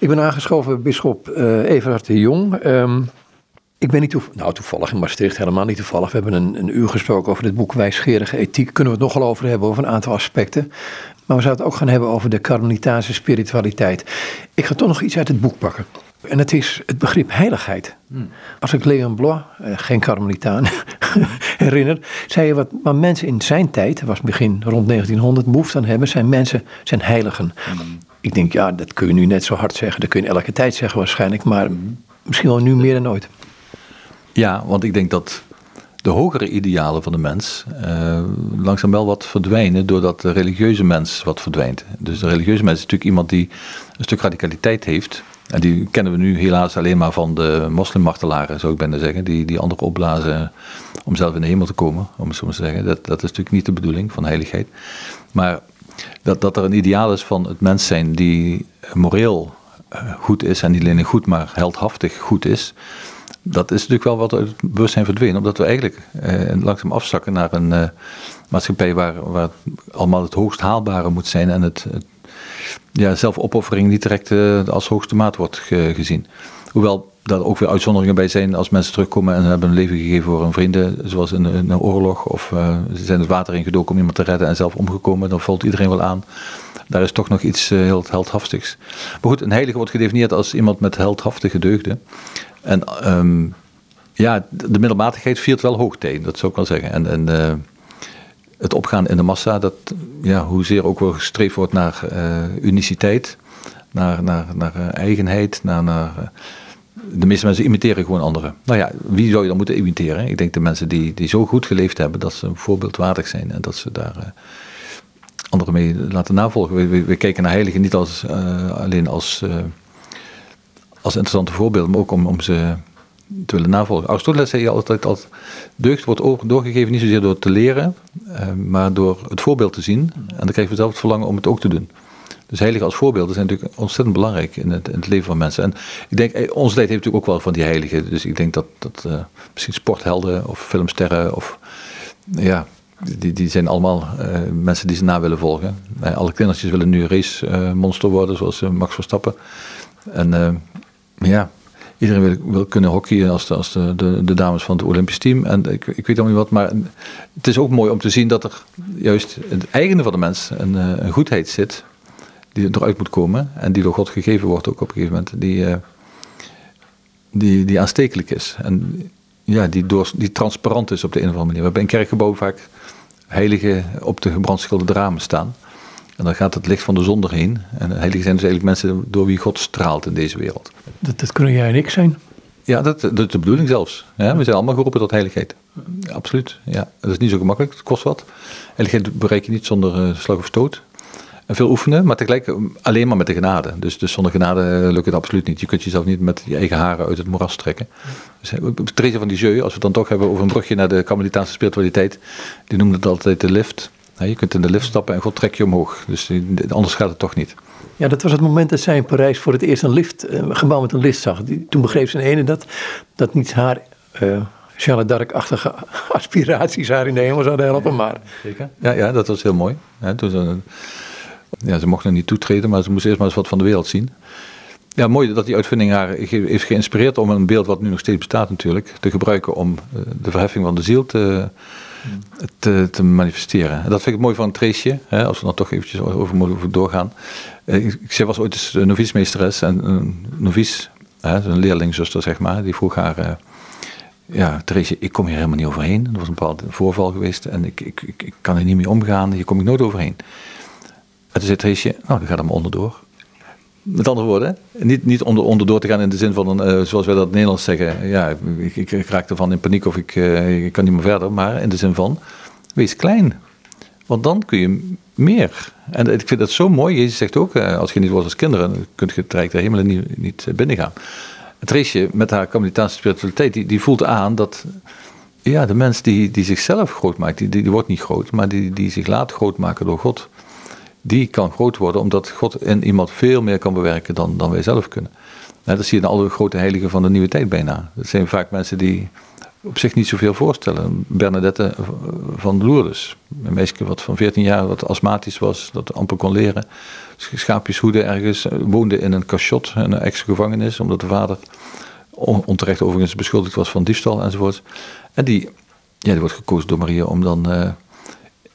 Ik ben aangeschoven bisschop uh, Everhard de Jong. Um, ik ben niet toevallig, nou toevallig in Maastricht, helemaal niet toevallig. We hebben een, een uur gesproken over dit boek Wijsgerige Ethiek. Kunnen we het nogal over hebben, over een aantal aspecten. Maar we zouden het ook gaan hebben over de Carmelitaanse spiritualiteit. Ik ga toch nog iets uit het boek pakken. En het is het begrip heiligheid. Hmm. Als ik Leon Blois, eh, geen Carmelitaan, herinner, zei je wat, wat mensen in zijn tijd, dat was begin rond 1900, behoefte aan hebben, zijn mensen, zijn heiligen. Hmm. Ik denk, ja, dat kun je nu net zo hard zeggen, dat kun je elke tijd zeggen waarschijnlijk, maar misschien wel nu meer dan ooit. Ja, want ik denk dat de hogere idealen van de mens uh, langzaam wel wat verdwijnen doordat de religieuze mens wat verdwijnt. Dus de religieuze mens is natuurlijk iemand die een stuk radicaliteit heeft. En die kennen we nu helaas alleen maar van de moslimmartelaren, zou ik bijna zeggen, die, die anderen opblazen om zelf in de hemel te komen, om het zo maar te zeggen. Dat, dat is natuurlijk niet de bedoeling van heiligheid. Maar dat, dat er een ideaal is van het mens zijn die moreel eh, goed is en niet alleen goed, maar heldhaftig goed is dat is natuurlijk wel wat uit het bewustzijn verdwenen, omdat we eigenlijk eh, langzaam afzakken naar een eh, maatschappij waar, waar allemaal het hoogst haalbare moet zijn en het, ja, zelfopoffering niet direct uh, als hoogste maat wordt gezien. Hoewel daar ook weer uitzonderingen bij zijn als mensen terugkomen en hebben een leven gegeven voor hun vrienden, zoals in, een oorlog, of uh, ze zijn het water ingedoken om iemand te redden en zelf omgekomen, dan valt iedereen wel aan. Daar is toch nog iets heel heldhaftigs. Maar goed, een heilige wordt gedefinieerd als iemand met heldhaftige deugden. En ehm, ja, de middelmatigheid viert wel hoog tegen, dat zou ik wel zeggen. En, en uh, het opgaan in de massa, dat, ja, hoezeer ook wel gestreefd wordt naar uniciteit, naar, naar, naar eigenheid, naar, naar de meeste mensen imiteren gewoon anderen. Nou ja, wie zou je dan moeten imiteren? Ik denk de mensen die, die zo goed geleefd hebben dat ze voorbeeldwaardig zijn en dat ze daar anderen mee laten navolgen. We, we, kijken naar heiligen niet als, alleen als als interessante voorbeelden, maar ook om, om ze te willen navolgen. Aristoteles zei altijd dat deugd wordt doorgegeven niet zozeer door te leren, eh, maar door het voorbeeld te zien. En dan krijgen we zelf het verlangen om het ook te doen. Dus heiligen als voorbeelden zijn natuurlijk ontzettend belangrijk in het, in het leven van mensen. En ik denk, eh, onze tijd heeft natuurlijk ook wel van die heiligen. Dus ik denk dat, dat uh, misschien sporthelden of filmsterren of ja, die, die zijn allemaal uh, mensen die ze na willen volgen. alle kindertjes willen nu race monster worden, zoals Max Verstappen. En ja, iedereen wil, wil kunnen hockeyen als, de, als de, de, dames van het Olympisch team. En ik, ik weet allemaal niet wat, maar het is ook mooi om te zien dat er juist het eigene van de mens een, eh, een goedheid zit. Die eruit moet komen en die door God gegeven wordt ook op een gegeven moment. Die, uh, die, die aanstekelijk is. En ja, die, door, die transparant is op de een of andere manier. We hebben in kerkgebouw vaak heiligen op de gebrandschilderde ramen staan. En dan gaat het licht van de zon erheen. En heilig zijn dus eigenlijk mensen door wie God straalt in deze wereld. Dat, dat kunnen jij en ik zijn. Ja, dat, dat is de bedoeling zelfs. Ja, we zijn allemaal geroepen tot heiligheid. Absoluut. Ja. Dat is niet zo gemakkelijk, het kost wat. Heiligheid bereik je niet zonder uh, slag of stoot. En veel oefenen, maar tegelijk eh, alleen maar met de genade. Dus, dus zonder genade eh, lukt het absoluut niet. Je kunt jezelf niet met je eigen haren uit het moeras trekken. Dus van die Jeu, als we het dan toch hebben over een brugje naar de Carmelitaanse spiritualiteit, die noemde het altijd de lift je kunt in de lift stappen en God trekt je omhoog. Dus anders gaat het toch niet. Ja, dat was het moment dat zij in Parijs voor het eerst een lift, een eh, gebouw met een lift zag. toen begreep ze in ene dat, dat niet haar uh, Jeanne d'Arc-achtige aspiraties haar in de hemel zouden helpen. Maar... Zeker. Ja, ja, dat was heel mooi. toen ze, ja, ze mocht nog niet toetreden, maar ze moest eerst maar eens wat van de wereld zien. Ja, mooi dat die uitvinding haar heeft geïnspireerd om een beeld wat nu nog steeds bestaat natuurlijk, te gebruiken om eh, de verheffing van de ziel te, te, te, manifesteren. En dat vind ik mooi van hè, als we dan toch eventjes over moeten doorgaan. Eh, ik, zij was ooit eens novice-meesteres en een novice, een leerlingzuster zeg maar, die vroeg haar... Uh, ja, Treesje, ik kom hier helemaal niet overheen. Er was een bepaald voorval geweest en ik, ik, ik, ik kan er niet mee omgaan. Hier kom ik nooit overheen. En toen zei Treesje, nou, dan gaat er maar onderdoor. Met andere woorden, niet, niet onder, onderdoor te gaan in de zin van, een, uh, zoals wij dat in het Nederlands zeggen, ja, ik, ik, raak ervan in paniek of ik, uh, ik kan niet meer verder, maar in de zin van, wees klein. Want dan kun je meer. En ik vind dat zo mooi. Jezus zegt ook, uh, als je niet wordt als kinderen, kun je het rijk der niet, niet binnengaan. Treesje met haar communitaire spiritualiteit, die, die voelt aan dat ja, de mens die, die zichzelf groot maakt, die, die, die wordt niet groot, maar die, die zich laat groot maken door God die kan groot worden omdat God in iemand veel meer kan bewerken dan, dan wij zelf kunnen. dat zie je in alle grote heiligen van de nieuwe tijd bijna. Dat zijn vaak mensen die op zich niet zoveel voorstellen. Bernadette van Lourdes, een meisje wat van 14 jaar wat astmatisch was, dat amper kon leren. Schaapjes hoeden ergens, woonde in een cachot, een ex-gevangenis, omdat de vader onterecht overigens beschuldigd was van diefstal enzovoort. En die, ja, die wordt gekozen door Maria om dan uh,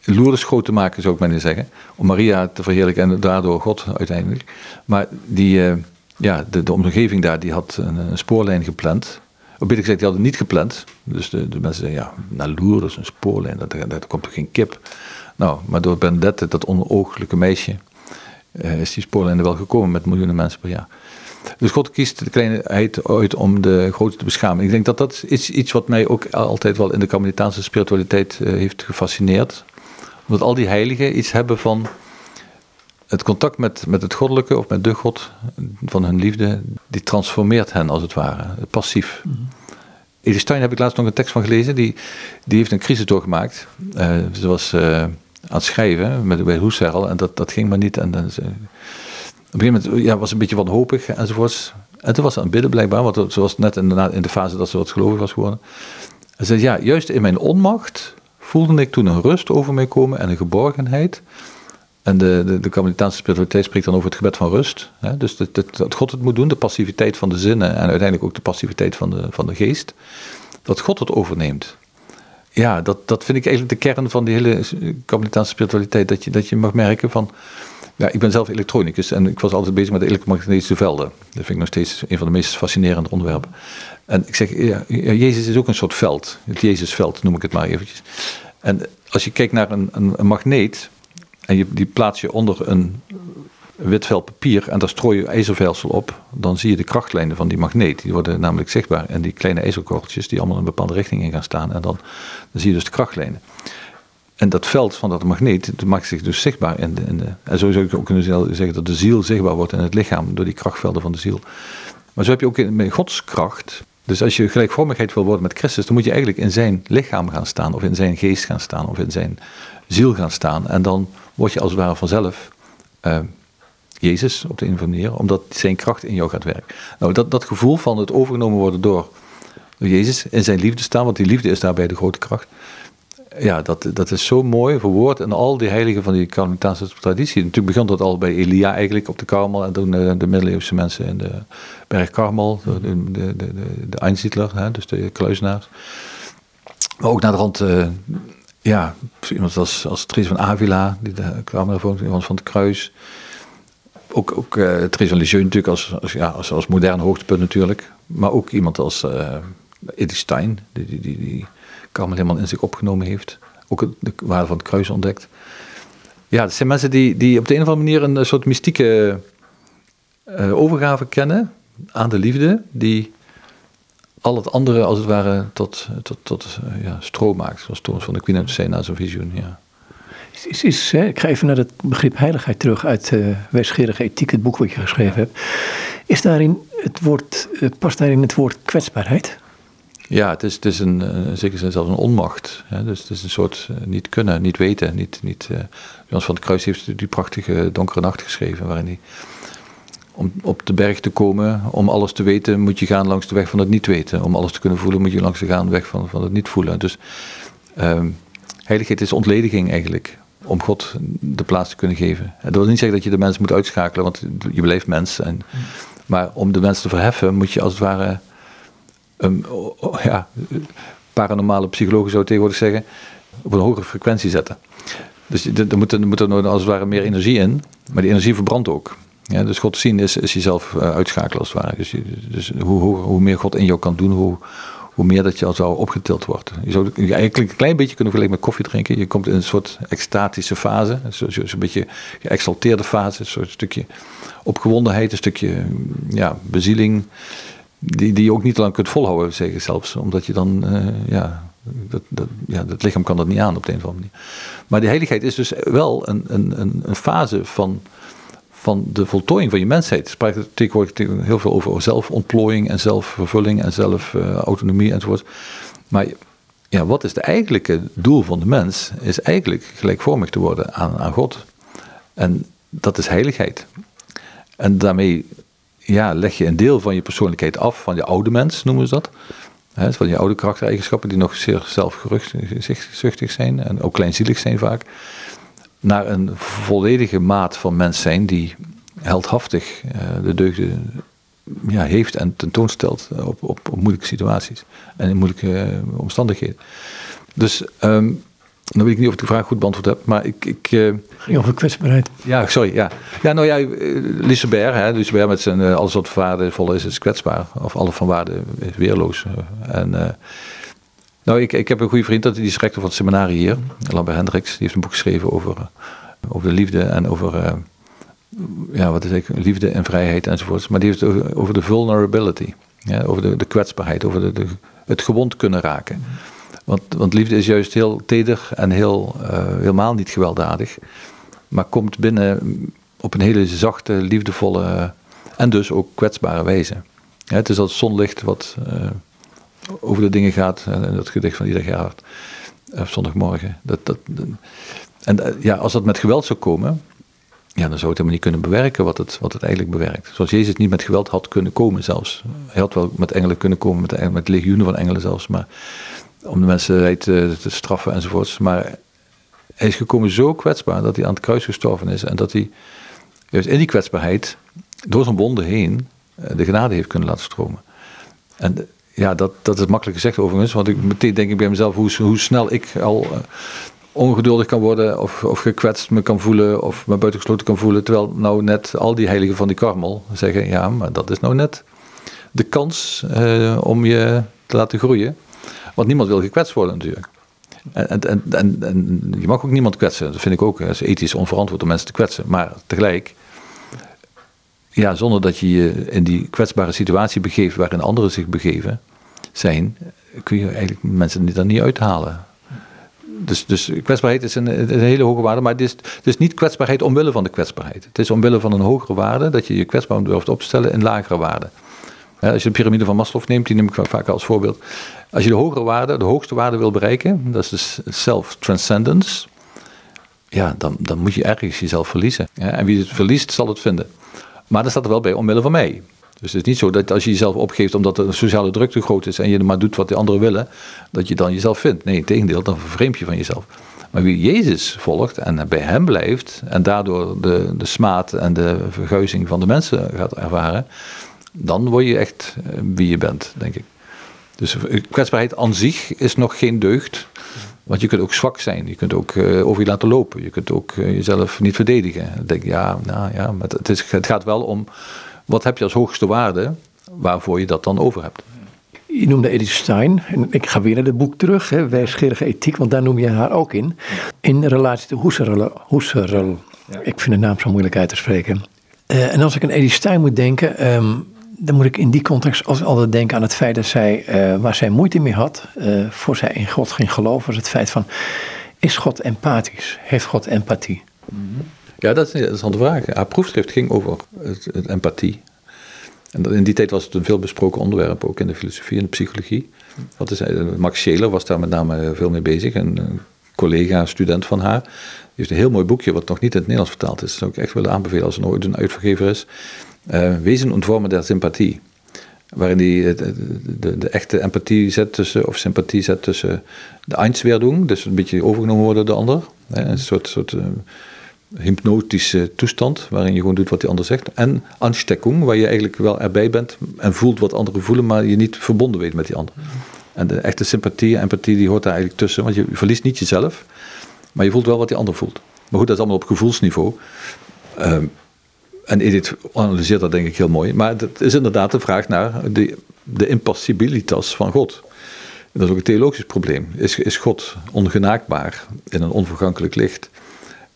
Lourdes groot te maken, zou ik maar zeggen. Om Maria te verheerlijken en daardoor God uiteindelijk. Maar die, uh, ja, de, de omgeving daar, die had een, spoorlijn gepland. Of beter gezegd, die hadden niet gepland. Dus de, de mensen zeiden, ja, naar Lourdes, een spoorlijn, dat, dat, komt toch geen kip. Nou, maar door Bernadette, dat onooglijke meisje, uh, is die spoorlijn er wel gekomen met miljoenen mensen per jaar. Dus God kiest de kleinheid uit om de grote te beschamen. Ik denk dat dat is iets wat mij ook altijd wel in de Carmelitaanse spiritualiteit uh, heeft gefascineerd. Omdat al die heiligen iets hebben van het contact met, met het goddelijke of met de God van hun liefde, die transformeert hen als het ware, passief. Mm -hmm. Edith Stein heb ik laatst nog een tekst van gelezen, die, die heeft een crisis doorgemaakt. Uh, ze was uh, aan het schrijven met, bij Husserl en dat, dat ging maar niet. En dan, ze, op een gegeven moment ja, was een beetje wanhopig enzovoorts. En toen was ze aan het bidden blijkbaar, want ze was net in de, in de fase dat ze wat gelovig was geworden. En ze zei, ja, juist in mijn onmacht voelde ik toen een rust over mij komen en een geborgenheid. En de, de, de spiritualiteit spreekt dan over het gebed van rust. Hè? Dus dat, dat, God het moet doen, de passiviteit van de zinnen en uiteindelijk ook de passiviteit van de, van de geest. Dat God het overneemt. Ja, dat, dat vind ik eigenlijk de kern van die hele Carmelitaanse spiritualiteit. Dat je, dat je mag merken van, ja, ik ben zelf elektronicus en ik was altijd bezig met de elektromagnetische velden. Dat vind ik nog steeds een van de meest fascinerende onderwerpen. En ik zeg, ja, Jezus is ook een soort veld. Het Jezusveld noem ik het maar eventjes. En als je kijkt naar een, een, magneet en je, die plaats je onder een wit vel papier en daar strooi je ijzervelsel op, dan zie je de krachtlijnen van die magneet. Die worden namelijk zichtbaar. En die kleine ijzerkorreltjes die allemaal in een bepaalde richting in gaan staan. En dan, dan zie je dus de krachtlijnen. En dat veld van dat magneet dat maakt zich dus zichtbaar in in de, En zo zou ik ook kunnen zeggen dat de ziel zichtbaar wordt in het lichaam door die krachtvelden van de ziel. Maar zo heb je ook in, Gods kracht. Dus als je gelijkvormigheid wil worden met Christus, dan moet je eigenlijk in zijn lichaam gaan staan, of in zijn geest gaan staan, of in zijn ziel gaan staan. En dan word je als het ware vanzelf uh, Jezus op de een of andere manier, omdat zijn kracht in jou gaat werken. Nou, dat, dat gevoel van het overgenomen worden door Jezus in zijn liefde staan, want die liefde is daarbij de grote kracht ja, dat, dat is zo mooi verwoord. En al die heiligen van die Carmelitaanse traditie. Natuurlijk begon dat al bij Elia eigenlijk op de Karmel. En toen de, de middeleeuwse mensen in de berg Karmel. De, de, de, de, hè, dus de kluizenaars. Maar ook naar de rand, uh, ja, iemand als, als Therese van Avila. Die de Karmel vond, iemand van het Kruis. Ook, ook uh, van Lisieux natuurlijk als, als, ja, als, als modern hoogtepunt natuurlijk. Maar ook iemand als uh, Edith Stein. Die, die, die Helemaal in zich opgenomen heeft. Ook de waarde van het kruis ontdekt. Ja, het zijn mensen die, die op de een of andere manier een soort mystieke uh, overgave kennen aan de liefde, die al het andere als het ware tot, tot, tot uh, ja, stroom maakt. Zoals Thomas van de Queen uit Sena, zo'n visioen. Ja. Is, is, ik ga even naar het begrip heiligheid terug uit uh, Wijsgerige Ethiek, het boek wat je geschreven hebt. Is daarin het woord, uh, past daarin het woord kwetsbaarheid? Ja, het is, het is een, in eh, zekere zin zelfs een onmacht. Hè? Dus het is een soort uh, niet kunnen, niet weten. Niet, niet, uh, Jans van het Kruis heeft die prachtige Donkere Nacht geschreven, waarin hij om op de berg te komen, om alles te weten, moet je gaan langs de weg van het niet weten. Om alles te kunnen voelen, moet je langs de gaan weg van, van het niet voelen. Dus uh, heiligheid is ontlediging eigenlijk, om God de plaats te kunnen geven. En dat wil niet zeggen dat je de mens moet uitschakelen, want je blijft mens. En, maar om de mens te verheffen, moet je als het ware um, ja, paranormale psychologen zou tegenwoordig zeggen, op een hogere frequentie zetten. Dus er moet, er er als het ware meer energie in, maar die energie verbrandt ook. Ja, dus God zien is, is jezelf uh, uitschakelen als het ware. Dus, dus hoe, hoe, hoe, meer God in jou kan doen, hoe, hoe meer dat je als zou opgetild wordt. Je zou eigenlijk een klein beetje kunnen vergelijken met koffie drinken. Je komt in een soort extatische fase, zo'n zo, zo beetje geëxalteerde fase, een soort stukje opgewondenheid, een stukje ja, bezieling die, die je ook niet lang kunt volhouden, zeggen zelfs. Omdat je dan, uh, ja, dat, dat, ja, dat lichaam kan dat niet aan op de een of andere manier. Maar die heiligheid is dus wel een, een, een fase van, van de voltooiing van je mensheid. Spreekt tegenwoordig heel veel over zelfontplooiing en zelfvervulling en zelfautonomie uh, enzovoort. Maar ja, wat is het eigenlijke doel van de mens? Is eigenlijk gelijkvormig te worden aan, aan God. En dat is heiligheid. En daarmee ja, leg je een deel van je persoonlijkheid af, van je oude mens noemen ze dat. Van die oude karaktereigenschappen die nog zeer zelfzuchtig zijn en ook kleinzielig zijn vaak. Naar een volledige maat van mens zijn die heldhaftig uh, de deugden ja, heeft en tentoonstelt op, op, moeilijke situaties en in moeilijke uh, omstandigheden. Dus um, dan weet ik niet of ik de vraag goed beantwoord heb, maar ik... ik uh, Ging over kwetsbaarheid. Ja, sorry. Ja, ja nou ja, Lucebert, hè, Lucebert met zijn alles wat waardevol is, is kwetsbaar. Of alles van waarde is weerloos. En... Uh, nou, ik, ik heb een goede vriend, dat die is rector van het seminarie hier, Lambert Hendricks. Die heeft een boek geschreven over, over de liefde en over uh, ja, wat is ik, liefde en vrijheid enzovoorts. Maar die heeft het over, over de vulnerability, ja, over de, de kwetsbaarheid, over de, de, het gewond kunnen raken. Want, want liefde is juist heel teder en heel, uh, helemaal niet gewelddadig, maar komt binnen op een hele zachte, liefdevolle en dus ook kwetsbare wijze. Het is dat zonlicht wat uh, over de dingen gaat, en dat gedicht van ieder Gerhard, op zondagmorgen. Dat, dat, en ja, als dat met geweld zou komen, ja, dan zou het helemaal niet kunnen bewerken wat het, wat het eigenlijk bewerkt. Zoals Jezus niet met geweld had kunnen komen zelfs. Hij had wel met engelen kunnen komen, met, met legioenen van engelen zelfs, maar om de mensen te, te straffen enzovoorts. Maar hij is gekomen zo kwetsbaar dat hij aan het kruis gestorven is en dat hij juist in die kwetsbaarheid door zijn wonden heen eh, de genade heeft kunnen laten stromen. En ja, dat, dat is makkelijk gezegd overigens, want ik meteen denk ik bij mezelf hoe, hoe snel ik al ongeduldig kan worden of, of gekwetst me kan voelen of me buitengesloten kan voelen. Terwijl nou net al die heiligen van die karmel zeggen, ja, maar dat is nou net de kans om je te laten groeien. Want niemand wil gekwetst worden natuurlijk. En, en, en, je mag ook niemand kwetsen. Dat vind ik ook. Het is ethisch onverantwoord om mensen te kwetsen. Maar tegelijk, ja, zonder dat je je in die kwetsbare situatie begeeft waarin anderen zich begeven zijn, kun je eigenlijk mensen er niet uithalen. Dus, dus kwetsbaarheid is een, een, hele hoge waarde, maar het is, niet kwetsbaarheid omwille van de kwetsbaarheid. Het is omwille van een hogere waarde dat je je kwetsbaar durft op te stellen in lagere waarde. Als je de piramide van Maslow neemt, die neem ik vaak als voorbeeld. Als je de hogere waarde, de hoogste waarde wil bereiken, dat is dus self-transcendence, ja, dan, dan moet je ergens jezelf verliezen. En wie het verliest, zal het vinden. Maar dan staat er wel bij omwille van mij. Dus het is niet zo dat als je jezelf opgeeft omdat de sociale druk te groot is en je maar doet wat de anderen willen, dat je dan jezelf vindt. Nee, in tegendeel, dan vervreemd je van jezelf. Maar wie Jezus volgt en bij hem blijft en daardoor de, de smaad en de verguizing van de mensen gaat ervaren, dan word je echt eh, wie je bent, denk ik. Dus kwetsbaarheid aan zich is nog geen deugd. Want je kunt ook zwak zijn. Je kunt ook uh, over je laten lopen. Je kunt ook uh, jezelf niet verdedigen. Dan denk ja, nou ja, maar het, is, het gaat wel om wat heb je als hoogste waarde waarvoor je dat dan over hebt. Je noemde Edith Stein. En ik ga weer naar het boek terug, hè, Wijsgerige Ethiek, want daar noem je haar ook in. In relatie tot Husserl. Husserl. Ja. Ik vind de naam zo moeilijk uit te spreken. Uh, en als ik aan Edith Stein moet denken, um, dan moet ik in die context altijd denken aan het feit dat zij, uh, waar zij moeite mee had, uh, voor zij in God ging geloven, was het feit van, is God empathisch? Heeft God empathie? Ja, dat is een interessante vraag. Haar proefschrift ging over het, empathie. En in die tijd was het een veel besproken onderwerp, ook in de filosofie en de psychologie. Wat is, Max Scheler was daar met name veel mee bezig, een, collega, student van haar. Die heeft een heel mooi boekje, wat nog niet in het Nederlands vertaald is. Dat zou ik echt willen aanbevelen als er nooit een uitvergever is. Uh, Wezen und Vormen der Sympathie. Waarin hij de, de, echte empathie zet tussen, of sympathie zet tussen de Einswerdung, dus een beetje overgenomen worden door de ander. Een soort, soort uh, hypnotische toestand, waarin je gewoon doet wat die ander zegt. En Ansteckung, waar je eigenlijk wel erbij bent en voelt wat anderen voelen, maar je niet verbonden weet met die ander. En de echte sympathie en empathie, die hoort daar eigenlijk tussen, want je verliest niet jezelf, maar je voelt wel wat die ander voelt. Maar goed, dat is allemaal op gevoelsniveau. Uh, en Edith analyseert dat denk ik heel mooi. Maar het is inderdaad de vraag naar de, de impassibilitas van God. dat is ook een theologisch probleem. Is, is God ongenaakbaar in een onvergankelijk licht?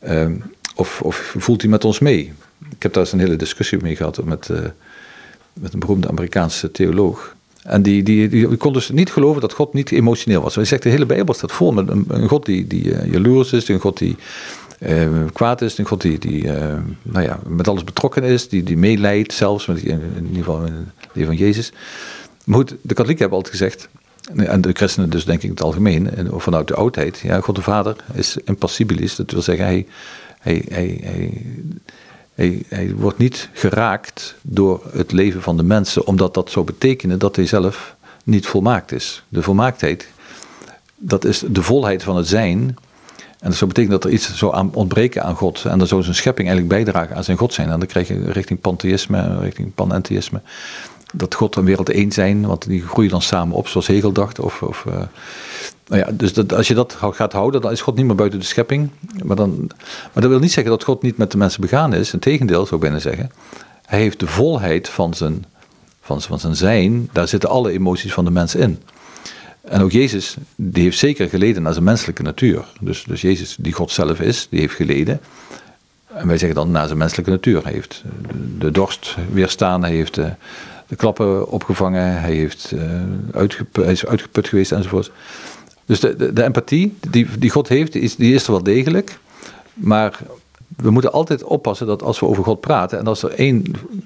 Uh, of, of, voelt hij met ons mee? Ik heb daar eens een hele discussie mee gehad met, uh, met een beroemde Amerikaanse theoloog. En die, die, die, kon dus niet geloven dat God niet emotioneel was. Hij zegt, de hele Bijbel staat vol met een, God die, die uh, jaloers is, een God die uh, kwaad is. Een God die, die uh, nou ja, met alles betrokken is, die, die meeleidt zelfs, met, in, in ieder geval in het leven van Jezus. Maar goed, de katholieken hebben altijd gezegd, en de christenen dus denk ik in het algemeen, en vanuit de oudheid, ja, God de Vader is impassibilis. Dat wil zeggen, hij, hij, hij, hij, hij wordt niet geraakt door het leven van de mensen, omdat dat zou betekenen dat hij zelf niet volmaakt is. De volmaaktheid, dat is de volheid van het zijn. En dat zou betekenen dat er iets zou aan ontbreken aan God. En dan zou zijn schepping eigenlijk bijdragen aan zijn God zijn. En dan krijg je richting pantheïsme, richting panentheïsme. Dat God en wereld één zijn, want die groeien dan samen op, zoals Hegel dacht. Of, of, uh, nou ja, dus dat, als je dat gaat houden, dan is God niet meer buiten de schepping. Maar, dan, maar dat wil niet zeggen dat God niet met de mensen begaan is. Integendeel, zou ik bijna zeggen. Hij heeft de volheid van zijn, van, van zijn zijn. Daar zitten alle emoties van de mens in. En ook Jezus, die heeft zeker geleden naar zijn menselijke natuur. Dus, dus Jezus, die God zelf is, die heeft geleden. En wij zeggen dan naar zijn menselijke natuur. Hij heeft de dorst weerstaan, hij heeft de, de klappen opgevangen, hij, heeft, uh, hij is uitgeput geweest enzovoort. Dus de, de, de, empathie die, die God heeft, is, die is er wel degelijk. Maar we moeten altijd oppassen dat als we over God praten, en als er één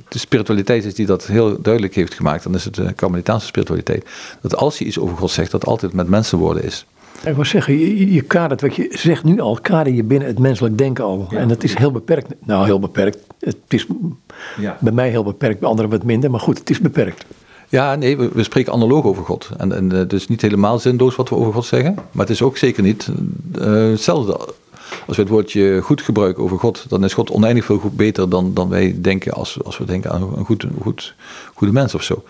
de spiritualiteit is die dat heel duidelijk heeft gemaakt, dan is het de Karmelitaanse spiritualiteit. Dat als je iets over God zegt, dat altijd met mensenwoorden is. Ik wil zeggen, je, je kadert, wat je zegt nu al, kader je binnen het menselijk denken al. en dat is heel beperkt. Nou, heel beperkt. Het is ja. bij mij heel beperkt, bij anderen wat minder, maar goed, het is beperkt. Ja, nee, we, we spreken analoog over God. En, en het is niet helemaal zinloos wat we over God zeggen, maar het is ook zeker niet uh, hetzelfde als we het woordje goed gebruiken over God, dan is God oneindig veel goed beter dan, dan wij denken als, als we denken aan een goed, goed, goede mens of zo.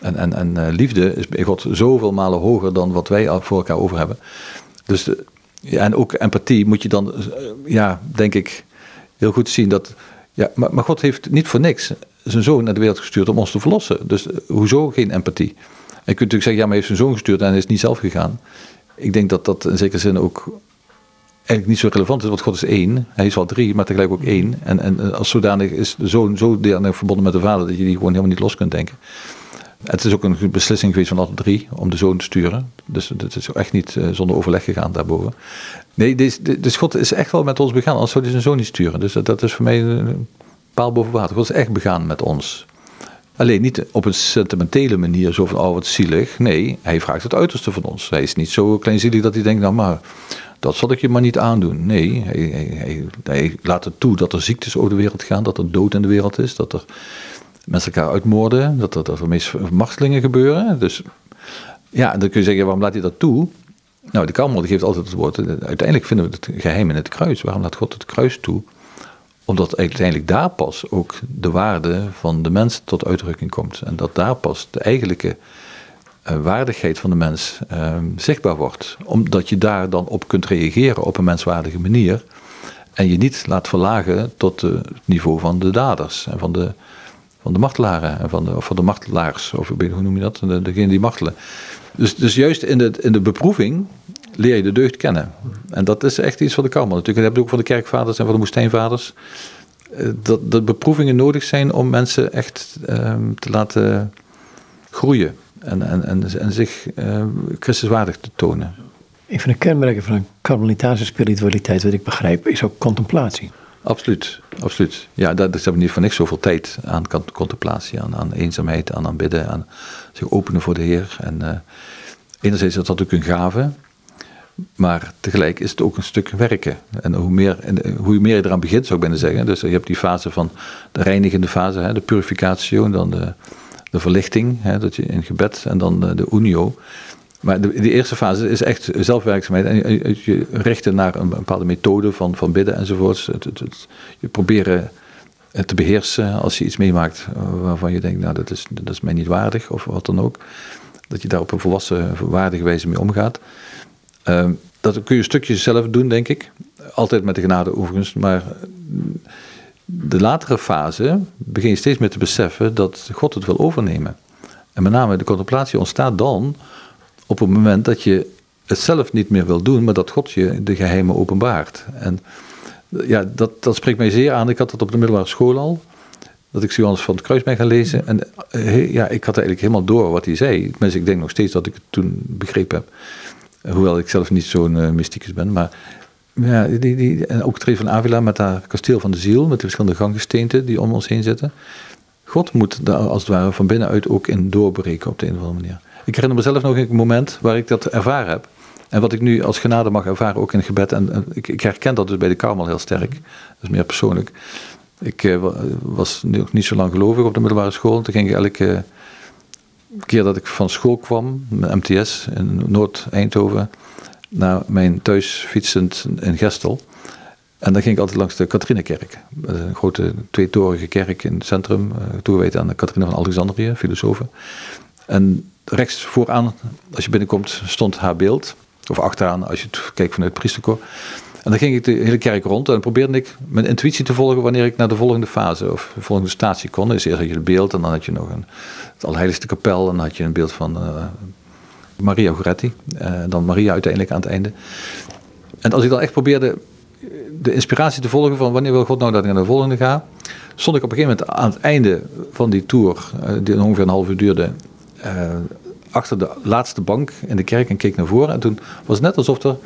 En, en, en uh, liefde is bij God zoveel malen hoger dan wat wij voor elkaar over hebben. Dus de, ja, en ook empathie moet je dan, uh, ja, denk ik, heel goed zien dat. Ja, maar, maar God heeft niet voor niks zijn zoon naar de wereld gestuurd om ons te verlossen. Dus uh, hoezo geen empathie? En je kunt natuurlijk zeggen, ja, maar hij heeft zijn zoon gestuurd en hij is niet zelf gegaan. Ik denk dat dat in zekere zin ook eigenlijk niet zo relevant is, want God is één. Hij is wel drie, maar tegelijk ook één. En, en als zodanig is de zoon zodanig verbonden met de vader dat je die gewoon helemaal niet los kunt denken. Het is ook een beslissing geweest van alle drie om de zoon te sturen. Dus het is echt niet uh, zonder overleg gegaan daarboven. Nee, dus God is echt wel met ons begaan, anders zou hij zijn zoon niet sturen. Dus dat, dat is voor mij een paal boven water. God is echt begaan met ons. Alleen niet op een sentimentele manier, zo van oh wat zielig. Nee, hij vraagt het uiterste van ons. Hij is niet zo kleinzielig dat hij denkt, nou maar dat zal ik je maar niet aandoen. Nee, hij, laat het toe dat er ziektes over de wereld gaan, dat er dood in de wereld is, dat er mensen elkaar uitmoorden, dat er, dat er mismachtelingen gebeuren. Dus ja, dan kun je zeggen, waarom laat hij dat toe? Nou, de Kalmer geeft altijd het woord. Uiteindelijk vinden we het geheim in het kruis. Waarom laat God het kruis toe? Omdat uiteindelijk daar pas ook de waarde van de mens tot uitdrukking komt. En dat daar pas de eigenlijke waardigheid van de mens uh, zichtbaar wordt. Omdat je daar dan op kunt reageren op een menswaardige manier. En je niet laat verlagen tot het niveau van de daders en van de, van de martelaren. En van de, of van de martelaars, of hoe noem je dat? De, degene die martelen. Dus, dus juist in de, in de beproeving leer je de deugd kennen. En dat is echt iets van de Kalmer. Natuurlijk, dat heb je ook van de kerkvaders en van de woestijnvaders. Eh, dat, dat beproevingen nodig zijn om mensen echt uh, te laten groeien en, en, en, en zich uh, Christuswaardig te tonen. Een van de kenmerken van een karmelitaanse spiritualiteit, wat ik begrijp, is ook contemplatie. Absoluut, absoluut. Ja, dat, dat hebben niet voor niks zoveel tijd aan contemplatie, aan, aan eenzaamheid, aan aanbidden, aan zich openen voor de Heer. En uh, enerzijds is dat natuurlijk een gave, maar tegelijk is het ook een stuk werken. En hoe meer, en hoe meer je eraan begint, zou ik bijna zeggen. Dus je hebt die fase van de reinigende fase, hè, de purificatie, en dan de de verlichting, hè, dat je in gebed en dan de, de unio. Maar de, de, eerste fase is echt zelfwerkzaamheid. En je, je richten naar een, bepaalde methode van, van bidden enzovoorts. Het, het, je proberen het te beheersen als je iets meemaakt waarvan je denkt, nou dat is, dat is mij niet waardig of wat dan ook. Dat je daar op een volwassen, waardige wijze mee omgaat. Uh, dat kun je stukjes zelf doen, denk ik. Altijd met de genade overigens, maar de latere fase begin je steeds meer te beseffen dat God het wil overnemen. En met name de contemplatie ontstaat dan op het moment dat je het zelf niet meer wil doen, maar dat God je de geheimen openbaart. En ja, dat, dat spreekt mij zeer aan. Ik had dat op de middelbare school al. Dat ik Johannes van het Kruis ben gaan lezen. En eh, ja, ik had eigenlijk helemaal door wat hij zei. Tenminste, ik denk nog steeds dat ik het toen begrepen heb. Hoewel ik zelf niet zo'n uh, mysticus ben. Maar ja, die, die, en ook Tree van Avila met haar kasteel van de ziel, met de verschillende ganggesteenten die om ons heen zitten. God moet daar als het ware van binnenuit ook in doorbreken op de een of andere manier. Ik herinner mezelf nog een moment waar ik dat ervaren heb. En wat ik nu als genade mag ervaren, ook in gebed. En, ik, ik, herken dat dus bij de Karmel heel sterk. Dat is meer persoonlijk. Ik uh, was nog niet zo lang gelovig op de middelbare school. Toen ging ik elke keer dat ik van school kwam, met MTS in Noord-Eindhoven, naar mijn thuis fietsend in Gestel. En dan ging ik altijd langs de Katrinekerk. Een grote tweetorige kerk in het centrum, uh, toegewijd aan de Catharina van Alexandrië, filosoof. En rechts vooraan, als je binnenkomt, stond haar beeld. Of achteraan, als je het kijkt vanuit het priesterkoor. En dan ging ik de hele kerk rond en probeerde ik mijn intuïtie te volgen wanneer ik naar de volgende fase of de volgende statie kon. Dus eerst had je het beeld en dan had je nog een, het Allerheiligste kapel en dan had je een beeld van uh, Maria Goretti. En dan Maria uiteindelijk aan het einde. En als ik dan echt probeerde de inspiratie te volgen van wanneer wil God nou dat ik naar de volgende ga, stond ik op een gegeven moment aan het einde van die tour, uh, die ongeveer een half uur duurde, achter de laatste bank in de kerk en keek naar voren. En toen was het net alsof er een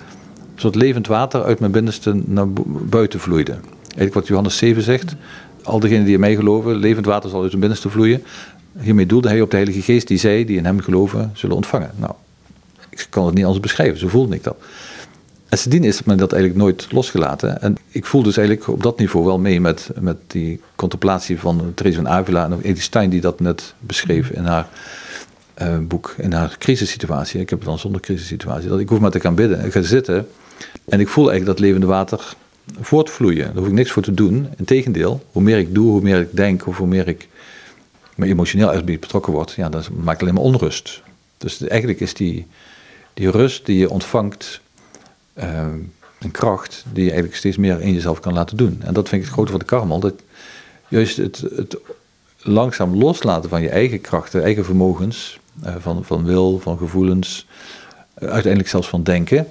soort levend water uit mijn binnenste naar buiten vloeide. Eigenlijk wat Johannes 7 zegt, al diegenen die in mij geloven, levend water zal uit hun binnenste vloeien. Hiermee doelde hij op de Heilige Geest die zij, die in hem geloven, zullen ontvangen. Nou, ik kan het niet anders beschrijven, zo voelde ik dat. En sindsdien is men dat eigenlijk nooit losgelaten. En ik voel dus eigenlijk op dat niveau wel mee met, met die contemplatie van Therese van Avila en Edith Stein die dat net beschreef in haar uh, boek, in haar crisissituatie. Ik heb het dan zonder crisissituatie. Dat ik hoef maar te gaan bidden. Ik ga zitten en ik voel eigenlijk dat levende water voortvloeien. Daar hoef ik niks voor te doen. Integendeel, hoe meer ik doe, hoe meer ik denk, of hoe meer ik me emotioneel ergens betrokken word, ja, dat maakt alleen maar onrust. Dus eigenlijk is die, die rust die je ontvangt een kracht die je eigenlijk steeds meer in jezelf kan laten doen. En dat vind ik het grote van de karmel. Dat juist het, het langzaam loslaten van je eigen krachten, eigen vermogens, uh, van, van wil, van gevoelens, uiteindelijk zelfs van denken,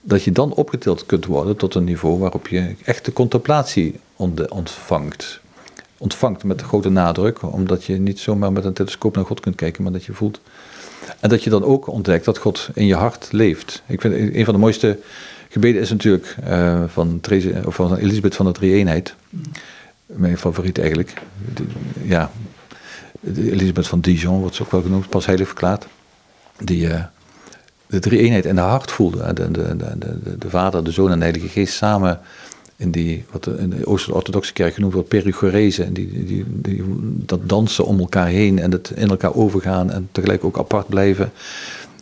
dat je dan opgetild kunt worden tot een niveau waarop je echte contemplatie ontvangt. Ontvangt met grote nadruk, omdat je niet zomaar met een telescoop naar God kunt kijken, maar dat je voelt en dat je dan ook ontdekt dat God in je hart leeft. Ik vind een van de mooiste gebeden is natuurlijk uh, van, Therese, of van Elisabeth van de Drie-eenheid. Mijn favoriet eigenlijk. ja, Elisabeth van Dijon wordt ze ook wel genoemd, pas heilig verklaard. Die uh, de drie-eenheid in haar hart voelde. De, de, de, de, de Vader, de Zoon en de Heilige Geest samen in die, wat in de Oost-Orthodoxe kerk genoemd wordt, perigorese. En die, die, die, dat dansen om elkaar heen en het in elkaar overgaan en tegelijk ook apart blijven.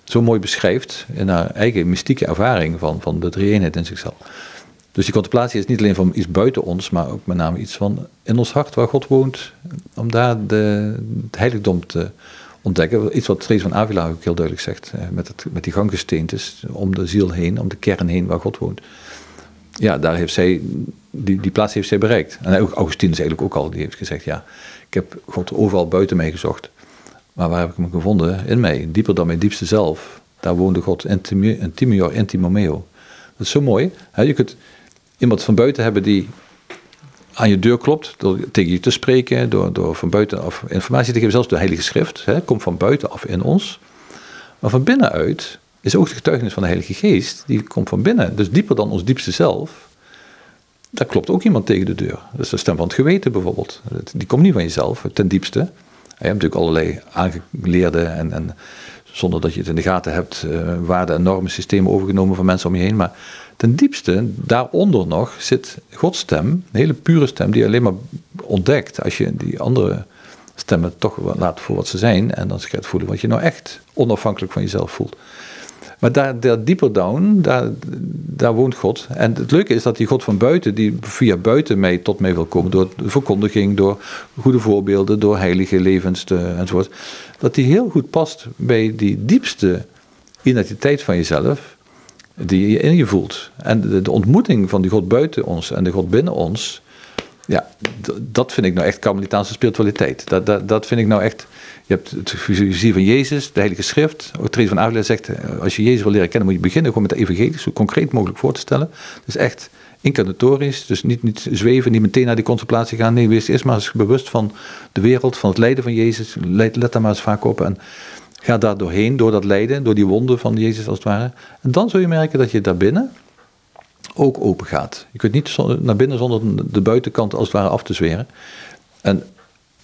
Zo mooi beschrijft in haar eigen mystieke ervaring van, van de drie-eenheid in zichzelf. Dus die contemplatie is niet alleen van iets buiten ons, maar ook met name iets van in ons hart waar God woont. Om daar de, het heiligdom te ontdekken. Iets wat Therese van Avila ook heel duidelijk zegt. Eh, met, het, met die gangesteentes om de ziel heen, om de kern heen waar God woont ja, daar heeft zij, die, die plaats heeft zij bereikt. En ook Augustinus eigenlijk ook al, die heeft gezegd, ja, ik heb God overal buiten mij gezocht. Maar waar heb ik hem gevonden? In mij, dieper dan mijn diepste zelf. Daar woonde God, intimio intimo meo. Dat is zo mooi. Hè? Je kunt iemand van buiten hebben die aan je deur klopt, door tegen je te spreken, door, door van buitenaf informatie te geven, zelfs de Heilige Schrift, hè, komt van buitenaf in ons. Maar van binnenuit is ook de getuigenis van de Heilige Geest, die komt van binnen, dus dieper dan ons diepste zelf. Daar klopt ook iemand tegen de deur. Dat is de stem van het geweten bijvoorbeeld. Die komt niet van jezelf, ten diepste. Je hebt natuurlijk allerlei aangeleerde en, en zonder dat je het in de gaten hebt, uh, waarde- en normensystemen overgenomen van mensen om je heen. Maar ten diepste, daaronder nog, zit Gods stem, een hele pure stem, die je alleen maar ontdekt als je die andere stemmen toch laat voor wat ze zijn. En dan gaat voelen wat je nou echt onafhankelijk van jezelf voelt. Maar daar, dieper down, daar, daar woont God. En het leuke is dat die God van buiten, die via buiten mij tot mij wil komen, door verkondiging, door goede voorbeelden, door heilige levens enzovoort, dat die heel goed past bij die diepste identiteit van jezelf, die je in je voelt. En de, de ontmoeting van die God buiten ons en de God binnen ons, ja, dat vind ik nou echt Karmelitaanse spiritualiteit. Dat, dat, dat vind ik nou echt je hebt het visie van Jezus, de Heilige Schrift. Therese van Avila zegt, eh, als je Jezus wil leren kennen, moet je beginnen gewoon met de evangelie, zo concreet mogelijk voor te stellen. Dus echt incarnatorisch, dus niet, niet zweven, niet meteen naar die contemplatie gaan. Nee, wees eerst maar eens bewust van de wereld, van het lijden van Jezus. Let, let daar maar eens vaak op en ga daar doorheen, door dat lijden, door die wonden van Jezus als het ware. En dan zul je merken dat je daarbinnen ook open gaat. Je kunt niet naar binnen zonder de buitenkant als het ware af te zweren. En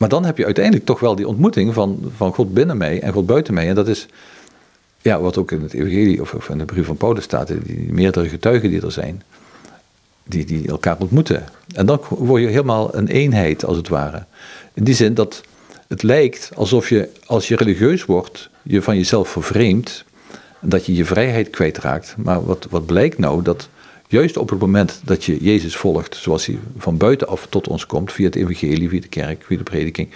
maar dan heb je uiteindelijk toch wel die ontmoeting van, van God binnen mij en God buiten mij. En dat is ja, wat ook in het Evangelie of, in de brief van Paulus staat, die meerdere getuigen die er zijn, die, die elkaar ontmoeten. En dan word je helemaal een eenheid als het ware. In die zin dat het lijkt alsof je, als je religieus wordt, je van jezelf vervreemdt. Dat je je vrijheid kwijtraakt. Maar wat, wat blijkt nou? Dat juist op het moment dat je Jezus volgt, zoals hij van buitenaf tot ons komt, via het evangelie, via de kerk, via de prediking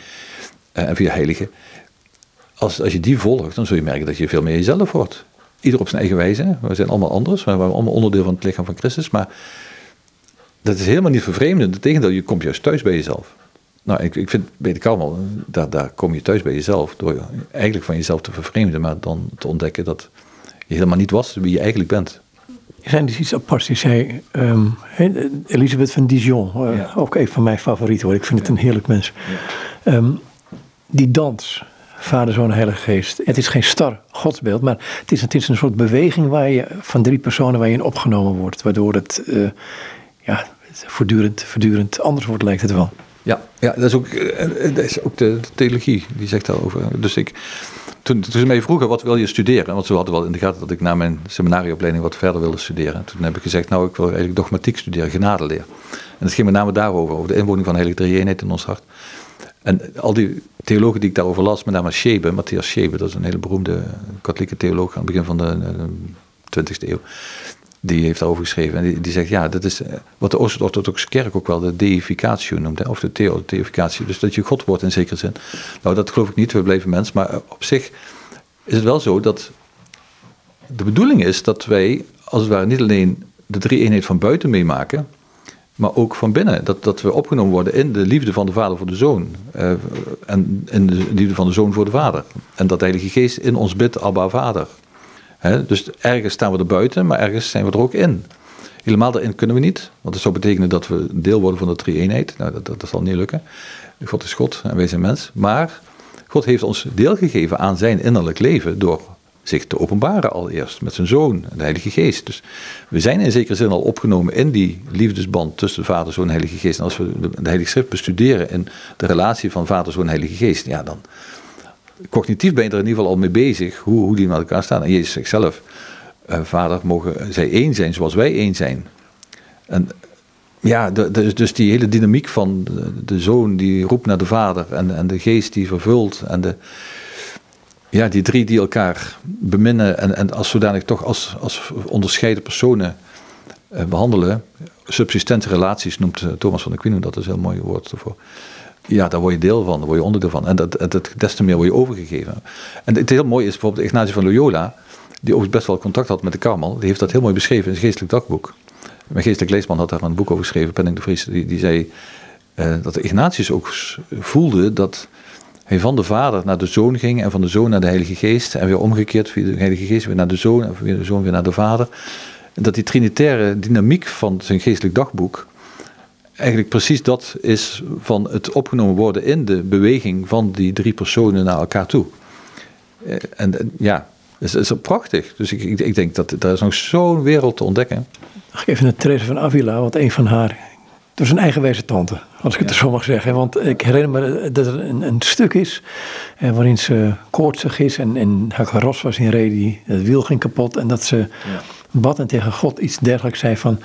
eh, en via heiligen. Als, als je die volgt, dan zul je merken dat je veel meer jezelf wordt. Ieder op zijn eigen wijze. We zijn allemaal anders. We zijn allemaal onderdeel van het lichaam van Christus. Maar dat is helemaal niet vervreemdend. Integendeel, je komt juist thuis bij jezelf. Nou, ik, ik vind bij de Karmel, daar, daar kom je thuis bij jezelf. Door eigenlijk van jezelf te vervreemden, maar dan te ontdekken dat je helemaal niet was wie je eigenlijk bent. Er zijn dus iets aparts. Die zei, um, Elisabeth van Dijon, uh, ook een van mijn favorieten hoor. Ik vind het een heerlijk mens. Um, die dans, Vader, Zoon, Heilige Geest. Het is geen star godsbeeld, maar het is, het is een soort beweging waar je, van drie personen waar je in opgenomen wordt. Waardoor het uh, ja, voortdurend, voortdurend anders wordt, lijkt het wel. Ja, ja dat, is ook, dat is ook de, de theologie, die zegt daarover. Dus ik, toen, toen ze mij vroegen, wat wil je studeren? Want ze hadden wel in de gaten dat ik na mijn seminarieopleiding wat verder wilde studeren. Toen heb ik gezegd, nou, ik wil eigenlijk dogmatiek studeren, genadeleer. En het ging met name daarover, over de inwoning van de heilige drie-eenheid in ons hart. En al die theologen die ik daarover las, met name Schebe, Matthias Schebe, dat is een hele beroemde katholieke theoloog aan het begin van de, de 20e eeuw die heeft daarover geschreven. En die, die zegt, ja, dat is eh, wat de Oost-Orthodoxe Kerk ook wel de deificatie noemt, of de theo, deificatie. Dus dat je God wordt in zekere zin. Nou, dat geloof ik niet, we blijven mens. Maar eh, op zich is het wel zo dat de bedoeling is dat wij, als het ware, niet alleen de drie eenheid van buiten meemaken, maar ook van binnen. Dat, dat we opgenomen worden in de liefde van de vader voor de zoon. Uh, en in de liefde van de zoon voor de vader. En dat de Heilige Geest in ons bidt, Abba Vader dus ergens staan we er buiten, maar ergens zijn we er ook in. Helemaal erin kunnen we niet, want dat zou betekenen dat we deel worden van de drie-eenheid. Nou, dat, dat, zal niet lukken. God is God en wij zijn mens. Maar God heeft ons deel gegeven aan zijn innerlijk leven door zich te openbaren allereerst met zijn zoon de Heilige Geest. Dus we zijn in zekere zin al opgenomen in die liefdesband tussen de Vader, Zoon en Heilige Geest. En als we de Heilige Schrift bestuderen in de relatie van Vader, Zoon en Heilige Geest, ja, dan, cognitief ben je er in ieder geval al mee bezig, hoe, hoe die met elkaar staan. En Jezus zegt zelf, uh, vader, mogen zij één zijn zoals wij één zijn. En ja, de, de, dus die hele dynamiek van de, de, zoon die roept naar de vader en, en de geest die vervult en de, ja, die drie die elkaar beminnen en, en als zodanig toch als, als onderscheiden personen uh, behandelen. Subsistente relaties noemt uh, Thomas van Aquino, dat is een heel mooi woord ervoor. Ja, daar word je deel van, daar word je onderdeel van. En dat, dat, des te meer word je overgegeven. En het heel mooi is bijvoorbeeld Ignatius van Loyola, die ook best wel contact had met de Karmel, die heeft dat heel mooi beschreven in zijn geestelijk dagboek. Mijn geestelijk leesman had daar een boek over geschreven, Penning de Vries, die, die zei uh, dat Ignatius ook voelde dat hij van de vader naar de zoon ging en van de zoon naar de heilige geest en weer omgekeerd, via de heilige geest weer naar de zoon en via de zoon weer naar de vader. Dat die trinitaire dynamiek van zijn geestelijk dagboek, eigenlijk precies dat is van het opgenomen worden in de beweging van die drie personen naar elkaar toe. Eh, en, ja, dat is, is prachtig. Dus ik, ik, ik, denk dat er is nog zo'n wereld te ontdekken. Even naar Therese van Avila, want een van haar, is een eigenwijze tante, als ik het zo mag zeggen. Want ik herinner me dat er een, een stuk is eh, waarin ze koortsig is en, en haar karos was in reden, het wiel ging kapot en dat ze ja. bad en tegen God iets dergelijks zei van...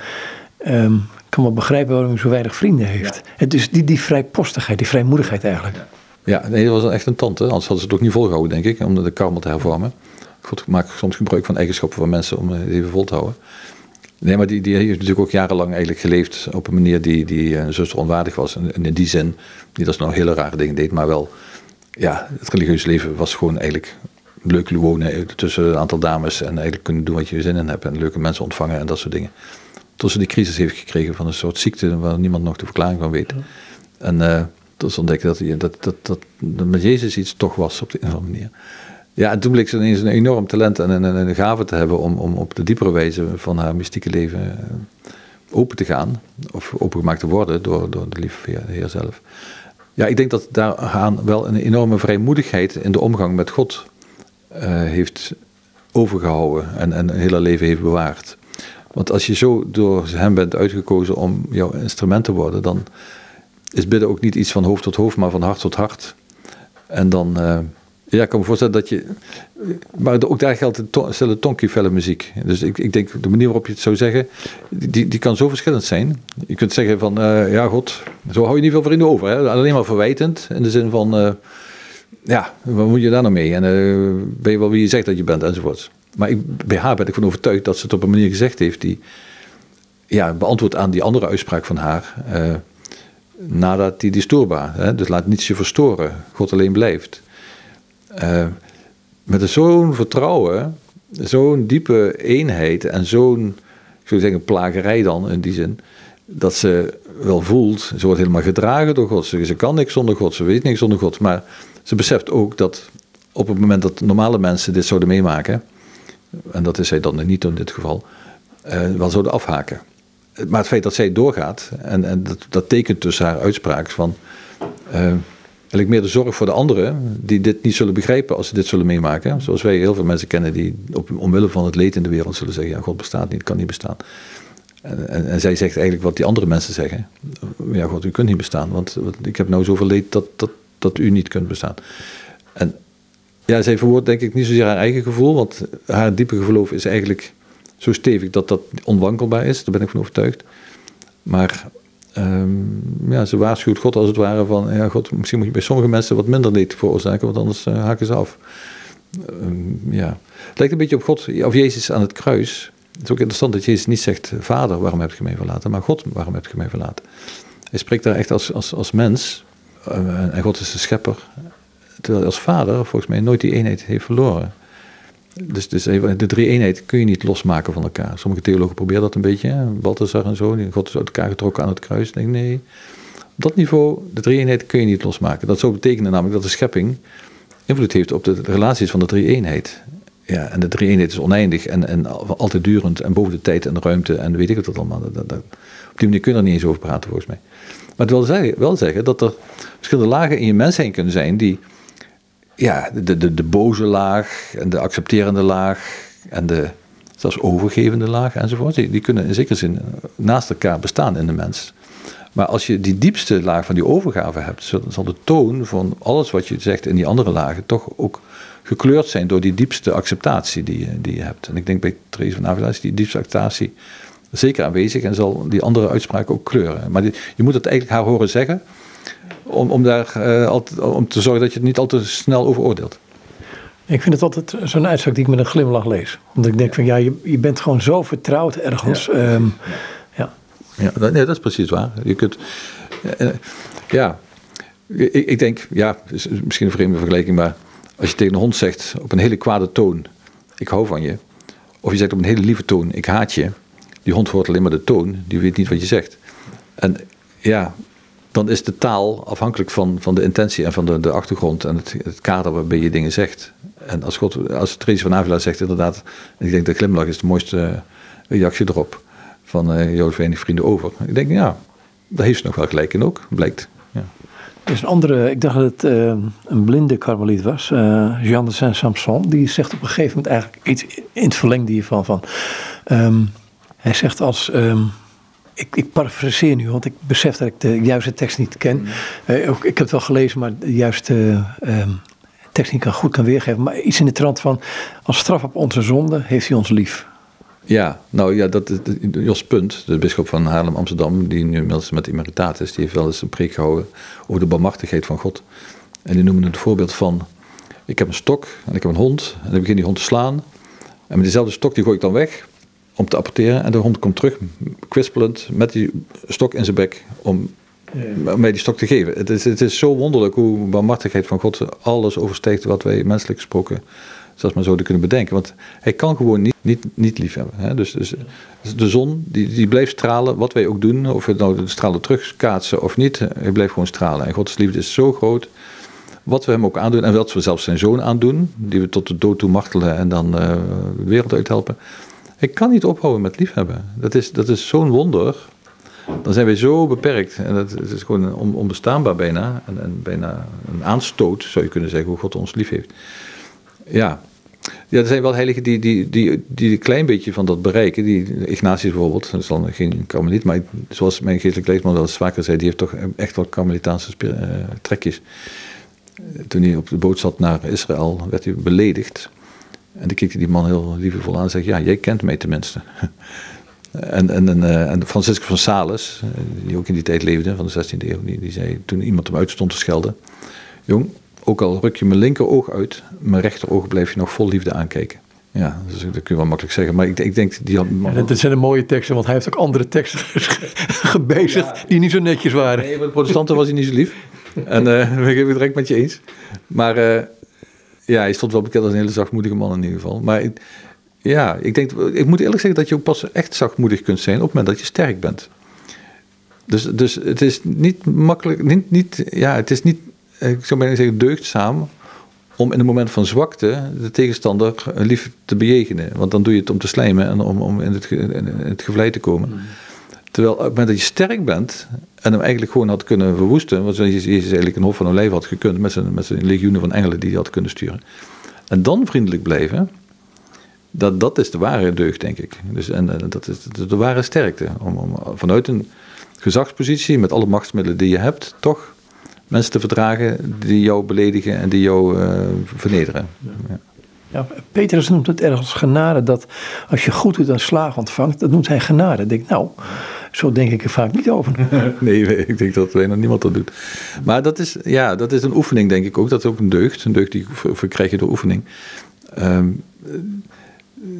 Um, kan wel begrijpen waarom hij zo weinig vrienden heeft. Ja. dus die, die vrijpostigheid, die vrijmoedigheid eigenlijk. Ja, nee, dat was echt een tante. Anders hadden ze het ook niet volgehouden, denk ik, om de karmel te hervormen. God maakt soms gebruik van eigenschappen van mensen om het even vol te houden. Nee, maar die, die heeft natuurlijk ook jarenlang eigenlijk geleefd op een manier die, die een zuster onwaardig was. En in die zin, niet dat ze nou hele rare dingen deed, maar wel, ja, het religieuze leven was gewoon eigenlijk leuk wonen tussen een aantal dames en eigenlijk kunnen doen wat je zin in hebt en leuke mensen ontvangen en dat soort dingen tot ze die crisis heeft gekregen van een soort ziekte waar niemand nog de verklaring van weet. En uh, ze ontdekte dat, dat, dat, dat, dat met Jezus iets toch was op de een of andere manier. Ja, en toen bleek ze ineens een enorm talent en een, een, gave te hebben om, om op de diepere wijze van haar mystieke leven eh, open te gaan. Of opengemaakt te worden door, door de lieve Heer zelf. Ja, ik denk dat daar aan wel een enorme vrijmoedigheid in de omgang met God uh, heeft overgehouden en, en een hele leven heeft bewaard. Want als je zo door hem bent uitgekozen om jouw instrument te worden, dan is bidden ook niet iets van hoofd tot hoofd, maar van hart tot hart. En dan, uh, ja, ik kan me voorstellen dat je, maar ook daar geldt de tonkifelle muziek. Dus ik, ik denk, de manier waarop je het zou zeggen, die, die kan zo verschillend zijn. Je kunt zeggen van, uh, ja God, zo hou je niet veel vrienden over. Hè? Alleen maar verwijtend, in de zin van, uh, ja, wat moet je daar nou mee? En ben je wel wie je zegt dat je bent, enzovoort. Maar ik, bij haar ben ik van overtuigd dat ze het op een manier gezegd heeft die ja, beantwoordt aan die andere uitspraak van haar. Uh, nadat die is? Dus laat niets je verstoren. God alleen blijft. Uh, met zo'n vertrouwen, zo'n diepe eenheid en zo'n, ik zou zeggen, plagerij dan in die zin. Dat ze wel voelt, ze wordt helemaal gedragen door God. Ze, ze kan niks zonder God, ze weet niks zonder God. Maar ze beseft ook dat op het moment dat normale mensen dit zouden meemaken, en dat is zij dan niet in dit geval, uh, wel zouden afhaken. Maar het feit dat zij doorgaat, en, en dat, dat tekent dus haar uitspraak van. Uh, ik meer de zorg voor de anderen die dit niet zullen begrijpen als ze dit zullen meemaken. Zoals wij heel veel mensen kennen die op, omwille van het leed in de wereld zullen zeggen: ja, God bestaat niet, kan niet bestaan. En, en, en, zij zegt eigenlijk wat die andere mensen zeggen: ja, God, u kunt niet bestaan, want, want ik heb nou zoveel leed dat, dat, dat u niet kunt bestaan. En ja, zij verwoordt denk ik niet zozeer haar eigen gevoel, want haar diepe geloof is eigenlijk zo stevig dat dat onwankelbaar is. Daar ben ik van overtuigd. Maar um, ja, ze waarschuwt God als het ware van, ja God, misschien moet je bij sommige mensen wat minder leed veroorzaken, want anders uh, haken ze af. Um, ja. Het lijkt een beetje op God, of Jezus aan het kruis. Het is ook interessant dat Jezus niet zegt, Vader, waarom heb je mij verlaten? Maar God, waarom heb je mij verlaten? Hij spreekt daar echt als, als, als mens. Uh, en God is de schepper. Terwijl als vader volgens mij nooit die eenheid heeft verloren. Dus, dus de drie eenheid kun je niet losmaken van elkaar. Sommige theologen proberen dat een beetje. Balthasar en zo, die God is uit elkaar getrokken aan het kruis. Ik denk, nee, op dat niveau, de drie eenheid kun je niet losmaken. Dat zou betekenen namelijk dat de schepping invloed heeft op de, relaties van de drie eenheid. Ja, en de drie eenheid is oneindig en, en altijd durend en boven de tijd en de ruimte en weet ik wat dat allemaal. Dat, dat, op die manier kun je er niet eens over praten volgens mij. Maar het wil zeggen, wel zeggen dat er verschillende lagen in je mens heen kunnen zijn die ja, de, de, de boze laag en de accepterende laag en de zelfs overgevende laag enzovoort, die, die kunnen in zekere zin naast elkaar bestaan in de mens. Maar als je die diepste laag van die overgave hebt, zal de toon van alles wat je zegt in die andere lagen toch ook gekleurd zijn door die diepste acceptatie die je, die je hebt. En ik denk bij Therese van Avila is die diepste acceptatie zeker aanwezig en zal die andere uitspraak ook kleuren. Maar je moet het eigenlijk haar horen zeggen om, om, daar, uh, altijd, om te zorgen dat je het niet al te snel overoordeelt. Ik vind het altijd zo'n uitspraak die ik met een glimlach lees. Omdat ik denk van ja, je, je bent gewoon zo vertrouwd ergens. Ja, ehm, ja. ja nee, dat is precies waar. Je kunt, uh, ja, ik, ik, denk, ja, is misschien een vreemde vergelijking, maar als je tegen een hond zegt op een hele kwade toon, ik hou van je. Of je zegt op een hele lieve toon, ik haat je. Die hond hoort alleen maar de toon, die weet niet wat je zegt. En ja, dan is de taal afhankelijk van, van de intentie en van de, de achtergrond en het, het kader waarbij je dingen zegt. En als, God, als Therese van Avila zegt inderdaad, ik denk dat glimlach is de mooiste reactie erop, van uh, Joost Verenigd Vrienden over. Ik denk, ja, daar heeft ze nog wel gelijk in ook, blijkt. Ja. Er is een andere, ik dacht dat het uh, een blinde karmeliet was, uh, Jean de Saint-Samson, die zegt op een gegeven moment eigenlijk iets in het verlengde hiervan. Van, um, hij zegt als... Um, ik, ik parafraseer nu, want ik besef dat ik de juiste tekst niet ken. Mm. Uh, ik heb het wel gelezen, maar de juiste uh, tekst niet kan, goed kan weergeven. Maar iets in de trant van, als straf op onze zonde heeft hij ons lief. Ja, nou ja, dat is Jos Punt, de bisschop van Haarlem-Amsterdam, die nu inmiddels met immeritaat die heeft wel eens een preek gehouden over de barmachtigheid van God. En die noemen het voorbeeld van, ik heb een stok en ik heb een hond en ik begin die hond te slaan. En met diezelfde stok die gooi ik dan weg om te apporteren. En de hond komt terug, kwispelend, met die stok in zijn bek, om mij die stok te geven. Het is, het is zo wonderlijk hoe barmhartigheid van God alles overstijgt wat wij menselijk gesproken, zelfs maar zouden kunnen bedenken. Want hij kan gewoon niet, niet, niet lief hebben. Hè? Dus, dus, de zon, die, die blijft stralen, wat wij ook doen, of we nou de stralen terugkaatsen of niet, hij blijft gewoon stralen. En Gods liefde is zo groot wat we hem ook aandoen en wat we zelfs zijn zoon aandoen, die we tot de dood toe martelen en dan uh, de wereld uithelpen. Ik kan niet ophouden met liefhebben. Dat is, dat is zo'n wonder. Dan zijn wij zo beperkt. En dat, is gewoon onbestaanbaar bijna. En, bijna een aanstoot, zou je kunnen zeggen, hoe God ons lief heeft. Ja. Ja, er zijn wel heiligen die, die, die, die een klein beetje van dat bereiken. Die, Ignatius bijvoorbeeld, dat is dan geen karmeliet. Maar zoals mijn geestelijk leesman wel eens vaker zei, die heeft toch echt wel karmelitaanse uh, trekjes. Toen hij op de boot zat naar Israël, werd hij beledigd. En dan keek die man heel liefdevol aan en zei: Ja, jij kent mij tenminste. en, en, en, uh, en Francisco van Sales, eh, die ook in die tijd leefde, van de 16e eeuw, die, die zei toen iemand hem uitstond te schelden: Jong, ook al ruk je mijn linkeroog uit, mijn rechteroog blijf je nog vol liefde aankijken. Ja, dus dat kun je wel makkelijk zeggen. Maar ik, ik denk, die had... Ja, dat zijn de mooie teksten, want hij heeft ook andere teksten gebezigd die niet zo netjes waren. Nee, maar de protestanten was hij niet zo lief. En uh, eh, ik ben het direct met je eens. Maar uh, ja, hij stond wel bekend als een hele zachtmoedige man in ieder geval. Maar ja, ik denk, ik moet eerlijk zeggen dat je pas echt zachtmoedig kunt zijn op het moment dat je sterk bent. Dus, dus het is niet makkelijk, niet, niet, ja, het is niet, ik zou bijna zeggen, deugdzaam om in een moment van zwakte de tegenstander lief te bejegenen. Want dan doe je het om te slijmen en om, om in, het, in het gevlei te komen. Hmm. Terwijl op het moment dat je sterk bent en hem eigenlijk gewoon had kunnen verwoesten, want Jezus eigenlijk een hof van olijven had gekund met zijn, met zijn legioenen van engelen die hij had kunnen sturen. En dan vriendelijk blijven, dat, dat is de ware deugd, denk ik. Dus, en, dat is de, ware sterkte. Om, om, vanuit een gezagspositie, met alle machtsmiddelen die je hebt, toch mensen te verdragen die jou beledigen en die jou uh, vernederen. Ja. Ja, Petrus noemt het ergens genade, dat als je goed doet en slaag ontvangt, dat noemt hij genade. Ik denk, nou, zo denk ik er vaak niet over. nee, ik denk dat bijna niemand dat doet. Maar dat is, ja, dat is een oefening, denk ik ook. Dat is ook een deugd. Een deugd die verkrijg je door oefening. Um,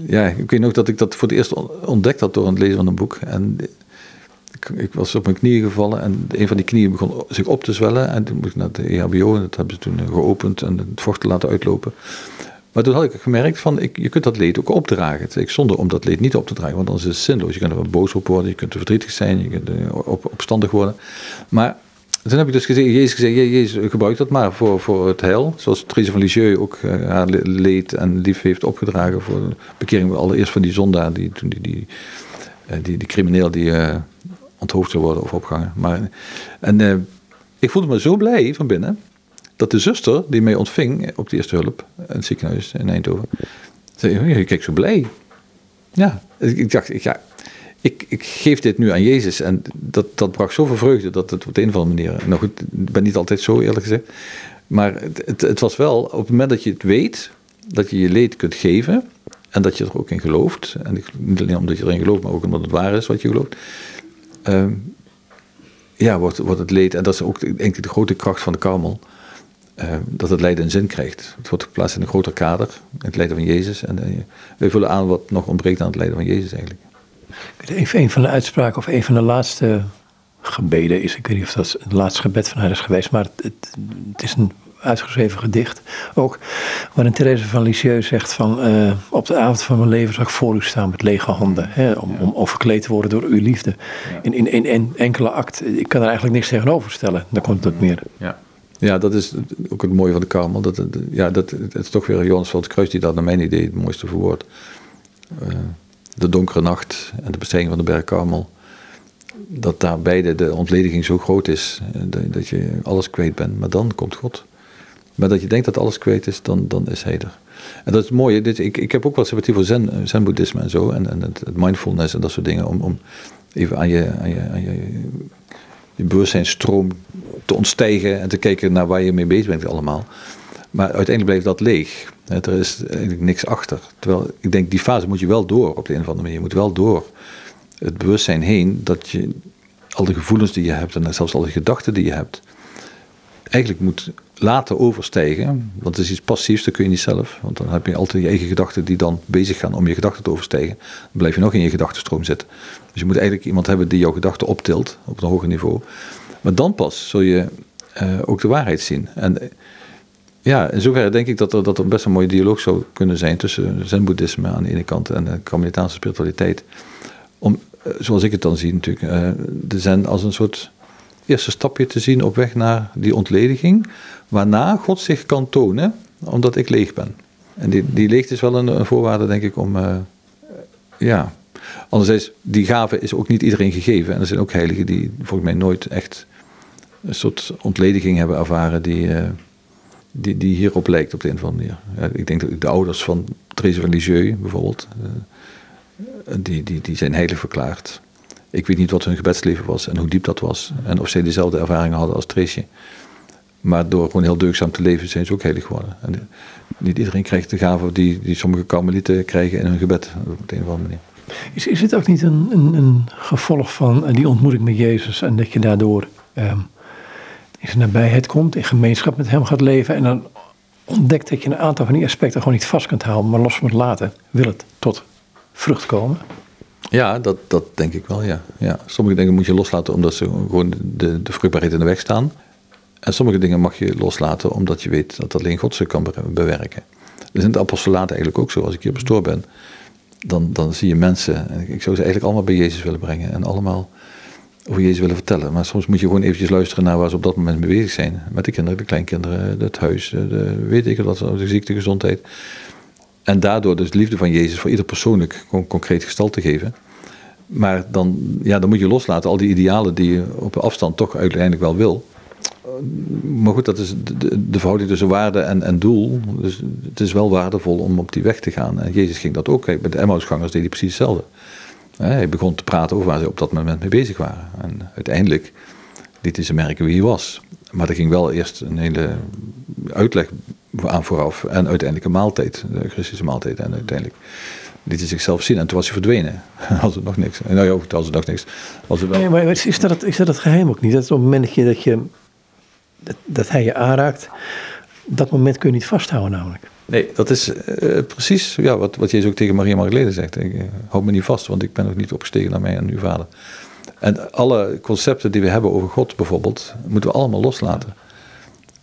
ja, ik weet nog dat ik dat voor het eerst ontdekt had door het lezen van een boek. En ik, ik, was op mijn knieën gevallen en een van die knieën begon zich op te zwellen. En toen moest ik naar de EHBO en dat hebben ze toen geopend en het vocht te laten uitlopen. Maar toen had ik gemerkt van, ik, je kunt dat leed ook opdragen. Ik zonder om dat leed niet op te dragen, want dan is het zinloos. Je kunt er wel boos op worden, je kunt er verdrietig zijn, je kunt op, opstandig worden. Maar toen heb ik dus gezegd, Jezus gezegd, Jezus gebruik dat maar voor, voor het heil. Zoals Therese van Lisieux ook uh, haar leed en lief heeft opgedragen voor de bekering allereerst van die zondaar, die, die, die, uh, die, die crimineel die uh, onthoofd zou worden of opgehangen. Maar, en ik voelde me zo blij van binnen, dat de zuster die mij ontving op de eerste hulp, het ziekenhuis in Eindhoven, zei, je kijkt zo blij. Ja, ik dacht, ik, ja, ik, ik, geef dit nu aan Jezus. En dat, dat bracht zoveel vreugde dat het op de een of andere manier. Nou goed, ik ben niet altijd zo eerlijk gezegd. Maar het, het, was wel, op het moment dat je het weet, dat je je leed kunt geven. En dat je er ook in gelooft. En niet alleen omdat je erin gelooft, maar ook omdat het waar is wat je gelooft. Uh, ja, wordt, wordt het leed, en dat is ook denk ik de grote kracht van de karmel. Uh, dat het lijden een zin krijgt. Het wordt geplaatst in een groter kader, het lijden van Jezus. En uh, wij vullen aan wat nog ontbreekt aan het lijden van Jezus eigenlijk. Even een van de uitspraken of een van de laatste gebeden is, ik weet niet of dat het laatste gebed van haar is geweest, maar het, het, is een uitgeschreven gedicht ook, waarin Therese van Lisieux zegt van, uh, op de avond van mijn leven zal ik voor u staan met lege handen, hè, om, om overkleed te worden door uw liefde. In, in, in, in, enkele act, ik kan er eigenlijk niks tegenover stellen, dan komt het meer. Ja. Ja, dat is ook het mooie van de Karmel. Dat, ja, dat, het is toch weer Johannes van het Kruis die dat naar mijn idee het mooiste verwoordt. Uh, de donkere nacht en de bestijging van de berg Karmel. Dat daar beide de ontlediging zo groot is eh, dat je alles kwijt bent. Maar dan komt God. Maar dat je denkt dat alles kwijt is, dan, dan is hij er. En dat is mooi. Dit, ik, ik heb ook wat sympathie voor zen, zen-boeddhisme en zo. En, en het, mindfulness en dat soort dingen. Om, om even aan je, aan je, je bewustzijnsstroom te ontstijgen. En te kijken naar waar je mee bezig bent allemaal. Maar uiteindelijk bleef dat leeg. Er is eigenlijk niks achter. Terwijl ik denk, die fase moet je wel door op de een of andere manier. Je moet wel door het bewustzijn heen dat je al de gevoelens die je hebt en zelfs al de gedachten die je hebt, eigenlijk moet laten overstijgen. Want het is iets passiefs, dat kun je niet zelf. Want dan heb je altijd je eigen gedachten die dan bezig gaan om je gedachten te overstijgen. Dan blijf je nog in je gedachtenstroom zitten. Dus je moet eigenlijk iemand hebben die jouw gedachten optilt op een hoger niveau. Maar dan pas zul je uh, ook de waarheid zien. En ja, in zoverre denk ik dat er, dat er best een mooie dialoog zou kunnen zijn tussen zen-boeddhisme aan de ene kant en de Karmelitaanse spiritualiteit. Om, eh, zoals ik het dan zie natuurlijk, de zen als een soort eerste stapje te zien op weg naar die ontlediging, waarna God zich kan tonen, omdat ik leeg ben. En die, die leegte is wel een, een voorwaarde, denk ik, om, uh, ja. Anderzijds, die gave is ook niet iedereen gegeven. En er zijn ook heiligen die volgens mij nooit echt een soort ontlediging hebben ervaren die die, die hierop lijkt op de een of andere manier. Ja, ik denk dat de ouders van Therese van Lisieux bijvoorbeeld, uh, die, die, die zijn heilig verklaard. Ik weet niet wat hun gebedsleven was en hoe diep dat was. En of zij dezelfde ervaringen hadden als Therese. Maar door gewoon heel deugzaam te leven zijn ze ook heilig geworden. En eh, niet iedereen krijgt de gave die, die sommige karmelieten krijgen in hun gebed op een of andere manier. Is, is het ook niet een, een, een gevolg van die ontmoeting met Jezus en dat je daardoor... Um, in zijn nabijheid komt, in gemeenschap met hem gaat leven en dan ontdekt dat je een aantal van die aspecten gewoon niet vast kunt houden, maar los moet laten, wil het tot vrucht komen. Ja, dat, dat denk ik wel, ja. ja. Sommige dingen moet je loslaten omdat ze gewoon de, de vruchtbaarheid in de weg staan. En sommige dingen mag je loslaten omdat je weet dat alleen God ze kan bewerken. Dus in het apostolaat eigenlijk ook zo. Als ik hier pastoor ben, dan, dan zie je mensen, en ik zou ze eigenlijk allemaal bij Jezus willen brengen en allemaal over Jezus willen vertellen. Maar soms moet je gewoon eventjes luisteren naar waar ze op dat moment mee bezig zijn. Met de kinderen, de kleinkinderen, het huis, de, weet ik wat, de ziekte, gezondheid. En daardoor dus de liefde van Jezus voor ieder persoonlijk concreet gestalte geven. Maar dan, ja, dan moet je loslaten al die idealen die je op afstand toch uiteindelijk wel wil. Maar goed, dat is de, de verhouding tussen waarde en, en doel. Dus het is wel waardevol om op die weg te gaan. En Jezus ging dat ook. Kijk, met de Emmausgangers deed hij precies hetzelfde. Hij begon te praten over waar ze op dat moment mee bezig waren. En uiteindelijk liet hij ze merken wie hij was. Maar er ging wel eerst een hele uitleg aan vooraf. En uiteindelijk een maaltijd, de Christische maaltijd. En uiteindelijk liet hij zichzelf zien. En toen was hij verdwenen. Als er nog niks. Nou ja, als er nog niks. Was er wel... Nee, maar is dat, het, is dat het geheim ook niet? Dat op het moment dat, je, dat, dat hij je aanraakt, dat moment kun je niet vasthouden namelijk. Nee, dat is uh, precies ja, wat, wat Jezus ook tegen Maria Magdalene zegt. Ik uh, hou me niet vast, want ik ben nog niet opgestegen naar mij en uw vader. En alle concepten die we hebben over God bijvoorbeeld, moeten we allemaal loslaten.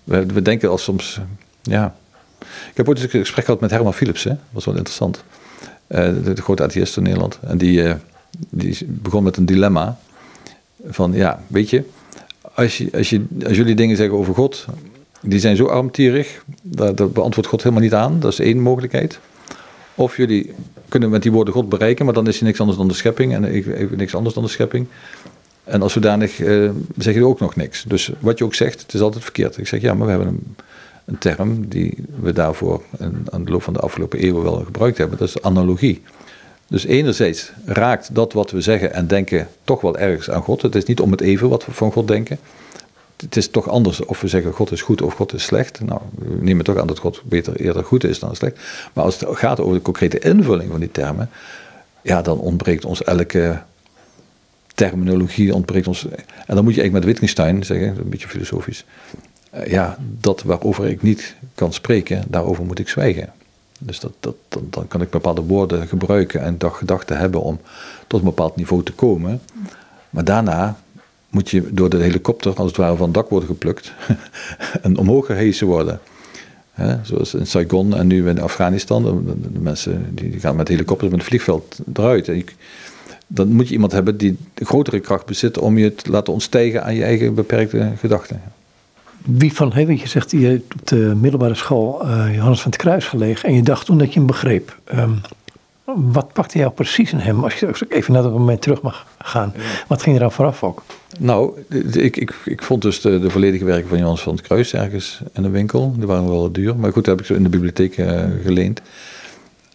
We, we denken al soms, ja. Ik heb ooit een gesprek gehad met Herman Philips, dat was wel interessant. Uh, de, de, grote atheïst in Nederland. En die, die begon met een dilemma. Van ja, weet je, als, je, als, je, als jullie dingen zeggen over God, die zijn zo armtierig, dat, dat beantwoordt God helemaal niet aan. Dat is één mogelijkheid. Of jullie kunnen met die woorden God bereiken, maar dan is hij niks anders dan de schepping en even niks anders dan de schepping. En als zodanig uh, zeg je ook nog niks. Dus wat je ook zegt, het is altijd verkeerd. Ik zeg ja, maar we hebben een, een term die we daarvoor aan de loop van de afgelopen eeuwen wel gebruikt hebben. Dat is analogie. Dus enerzijds raakt dat wat we zeggen en denken toch wel ergens aan God. Het is niet om het even wat we van God denken het is toch anders of we zeggen God is goed of God is slecht. Nou, we nemen toch aan dat God beter eerder goed is dan slecht. Maar als het gaat over de concrete invulling van die termen, ja, dan ontbreekt ons elke terminologie, ontbreekt ons. En dan moet je eigenlijk met Wittgenstein zeggen, een beetje filosofisch. Eh, ja, dat waarover ik niet kan spreken, daarover moet ik zwijgen. Dus dat, dat, dan, kan ik bepaalde woorden gebruiken en gedachten hebben om tot een bepaald niveau te komen. Maar daarna moet je door de helikopter als het ware van het dak worden geplukt en omhoog gehesen worden. zoals in Saigon en nu in Afghanistan. De, mensen die gaan met helikopters met een vliegveld eruit. En dan moet je iemand hebben die grotere kracht bezit om je te laten ontstijgen aan je eigen beperkte gedachten. Wie van, hey, je zegt, je hebt op de middelbare school uh, Johannes van het Kruis gelegen en je dacht toen dat je hem begreep. Ehm, wat pakte jou precies in hem, als je even naar dat moment terug mag gaan? Wat ging er dan vooraf ook? Nou, ik, ik, ik vond dus de, de volledige werken van Johannes van het Kruis ergens in de winkel. Die waren wel duur, maar goed, dat heb ik zo in de bibliotheek uh, geleend.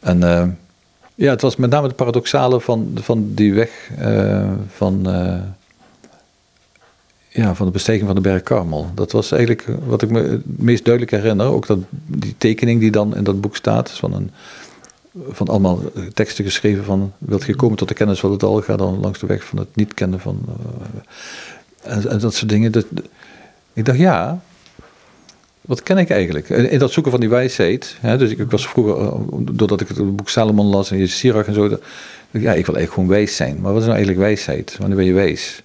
En uh, ja, het was met name het paradoxale van, van die weg van, ja, van de bestijging van de berg Karmel. Dat was eigenlijk wat ik me het meest duidelijk herinner. Ook dat, die tekening die dan in dat boek staat, van een van allemaal teksten geschreven van wilt je komen tot de kennis van het al, ga dan langs de weg van het niet kennen van uh, en, dat soort dingen. Dat, ik dacht ja, wat ken ik eigenlijk? In dat zoeken van die wijsheid, hè, dus ik, was vroeger, eh, doordat ik het boek Salomon las en Sirach en zo, dat, ja, ik wil eigenlijk gewoon wijs zijn. Maar wat is nou eigenlijk wijsheid? Wanneer ben je wijs?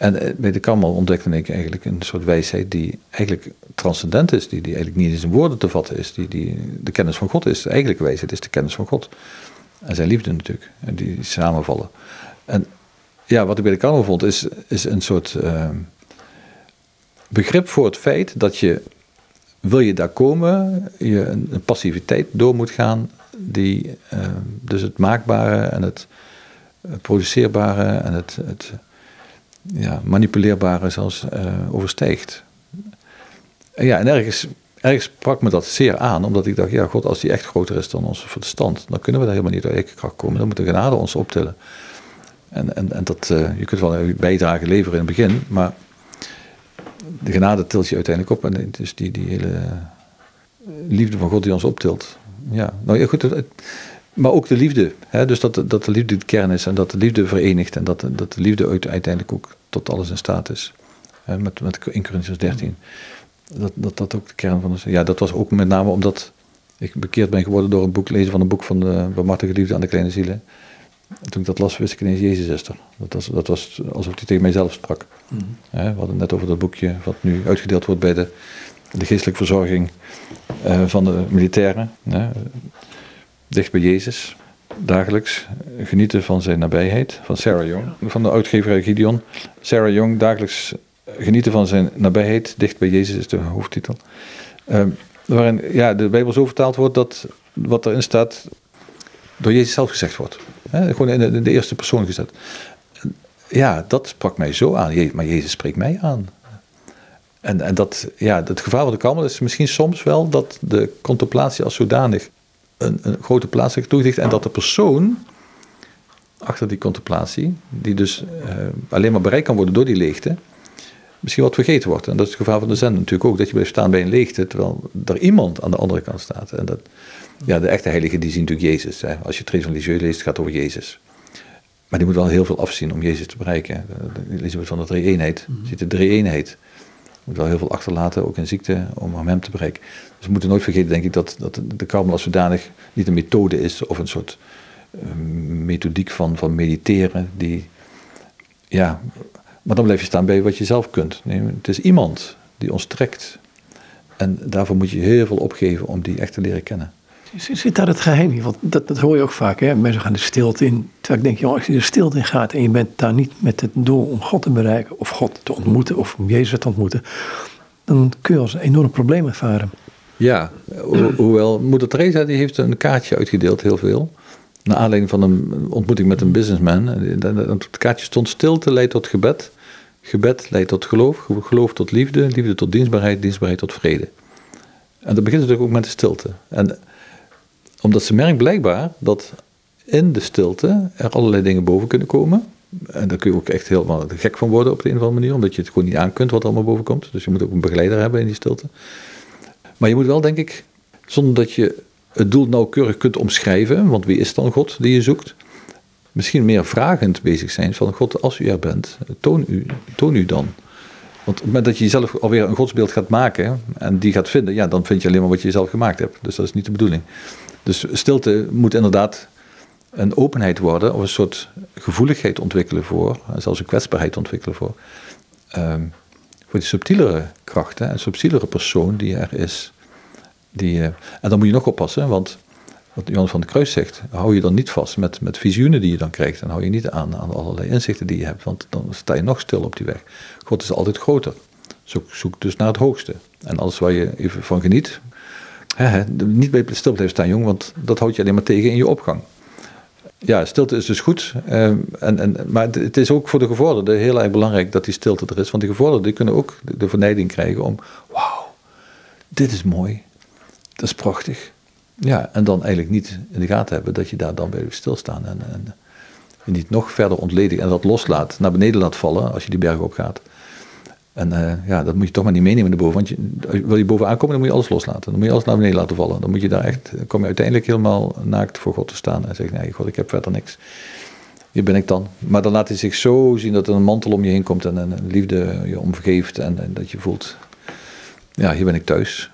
En bij de Kammel ontdekte ik eigenlijk een soort wijsheid die eigenlijk transcendent is, die, die eigenlijk niet eens in woorden te vatten is, die, die de kennis van God is. Eigenlijk wijsheid is de kennis van God. En zijn liefde natuurlijk, en die samenvallen. En ja, wat ik bij de Kammel vond, is, is een soort uh, begrip voor het feit dat je, wil je daar komen, je een, passiviteit door moet gaan, die uh, dus het maakbare en het, het produceerbare en het, het ja, manipuleerbare zelfs uh, overstijgt. ja, en ergens, ergens sprak me dat zeer aan, omdat ik dacht, ja, God, als die echt groter is dan onze verstand, dan kunnen we daar helemaal niet door eigen kracht komen. Dan moet de genade ons optillen. En, en, en dat, uh, je kunt wel een bijdrage leveren in het begin, maar de genade tilt je uiteindelijk op. En dus die, die hele liefde van God die ons optilt. Ja, nou ja, goed. Maar ook de liefde. Hè? Dus dat, dat de liefde de kern is en dat de liefde verenigt en dat, dat de liefde uiteindelijk ook tot alles in staat is. hè, met, met 1 Corinthians 13. Dat, dat dat ook de kern van is. Ja, dat was ook met name omdat ik bekeerd ben geworden door een boek lezen van een boek van de Marten Geliefde aan de Kleine Zielen. En toen ik dat las, wist ik ineens, Jezus is er. Dat was, dat was alsof hij tegen mijzelf sprak. Mhm. We hadden net over dat boekje wat nu uitgedeeld wordt bij de, de geestelijke verzorging eh, van de militairen. Dicht bij Jezus, dagelijks genieten van zijn nabijheid. Van Sarah Young, van de uitgeverij Gideon. Sarah Young, dagelijks genieten van zijn nabijheid. Dicht bij Jezus is de hoofdtitel. Eh, waarin ja, de Bijbel zo vertaald wordt dat wat erin staat door Jezus zelf gezegd wordt. Gewoon in de, eerste persoon gezet. Ja, dat sprak mij zo aan. Maar Jezus spreekt mij aan. En, en dat, ja, het gevaar wat ik allemaal is misschien soms wel dat de contemplatie als zodanig een, een grote plaats heeft toegedicht en dat de persoon achter die contemplatie, die dus eh, alleen maar bereikt kan worden door die leegte, misschien wat vergeten wordt. En dat is het gevaar van de zender natuurlijk ook, dat je blijft staan bij een leegte, terwijl er iemand aan de andere kant staat. En dat, ja, de echte heiligen die zien natuurlijk Jezus. Hè. Als je het religieuze leest, gaat het over Jezus. Maar die moet wel heel veel afzien om Jezus te bereiken. Elisabeth van de drie-eenheid, ziet de drie-eenheid. Wel heel veel achterlaten, ook in ziekte, om hem te bereiken. Dus we moeten nooit vergeten, denk ik, dat, dat de karmel als zodanig niet een methode is of een soort eh, methodiek van, van mediteren. Die, ja, maar dan blijf je staan bij wat je zelf kunt. Nee, het is iemand die ons trekt. En daarvoor moet je heel veel opgeven om die echt te leren kennen. Zit, daar het geheim in? Want dat, dat hoor je ook vaak. Hè? Mensen gaan de stilte in. Terwijl ik denk, joh, als je de stilte in gaat en je bent daar niet met het doel om God te bereiken, of God te ontmoeten, of om Jezus te ontmoeten, dan kun je als een enorm probleem ervaren. Ja, ho- hoewel moeder Teresa die heeft een kaartje uitgedeeld, heel veel. Naar aanleiding van een ontmoeting met een businessman. Het kaartje stond stilte leidt tot gebed. Gebed leidt tot geloof. Geloof tot liefde. Liefde tot dienstbaarheid. Dienstbaarheid tot vrede. En dat begint natuurlijk ook met de stilte. En omdat ze merkt blijkbaar dat in de stilte er allerlei dingen boven kunnen komen. En daar kun je ook echt helemaal gek van worden op de een of andere manier. Omdat je het gewoon niet aan kunt wat allemaal boven komt. Dus je moet ook een begeleider hebben in die stilte. Maar je moet wel, denk ik, zonder dat je het doel nauwkeurig kunt omschrijven, want wie is dan God die je zoekt? Misschien meer vragend bezig zijn van God, als u er bent, toon u, toon u dan. Want op het moment dat je jezelf alweer een godsbeeld gaat maken en die gaat vinden, ja, dan vind je alleen maar wat je zelf gemaakt hebt. Dus dat is niet de bedoeling. Dus stilte moet inderdaad een openheid worden, of een soort gevoeligheid ontwikkelen voor, en zelfs een kwetsbaarheid ontwikkelen voor, ehm, voor die subtielere krachten, een subtielere persoon die er is. Die, eh, en dan moet je nog oppassen, want wat Johan van de Kruis zegt, hou je dan niet vast met, met visioenen die je dan krijgt. Dan hou je niet aan, aan allerlei inzichten die je hebt, want dan sta je nog stil op die weg. God is altijd groter. Zoek, zoek dus naar het hoogste. En alles waar je even van geniet, niet bij stil blijven staan, jong, want dat houdt je alleen maar tegen in je opgang. Ja, stilte is dus goed. eh, en, en, maar het- is ook voor de gevorderden heel erg belangrijk dat die stilte er is. Want die gevorderden kunnen ook de, de verleiding krijgen om... Wauw, dit is mooi. Dat is prachtig. Ja, en dan eigenlijk niet in de gaten hebben dat je daar dan bij stilstaan. En, en niet nog verder ontledigen en dat loslaat, naar beneden laat vallen als je die berg opgaat. En eh, ja, dat moet je toch maar niet meenemen naar boven. Want je, wil je boven aankomen, dan moet je alles loslaten. Dan moet je alles naar beneden laten vallen. Dan moet je daar echt, dan kom je uiteindelijk helemaal naakt voor God te staan. En zeggen, nee God, ik heb verder niks. Hier ben ik dan. Maar dan laat hij zich zo zien dat er een mantel om je heen komt en een liefde je omgeeft. En, en dat je voelt, ja, hier ben ik thuis.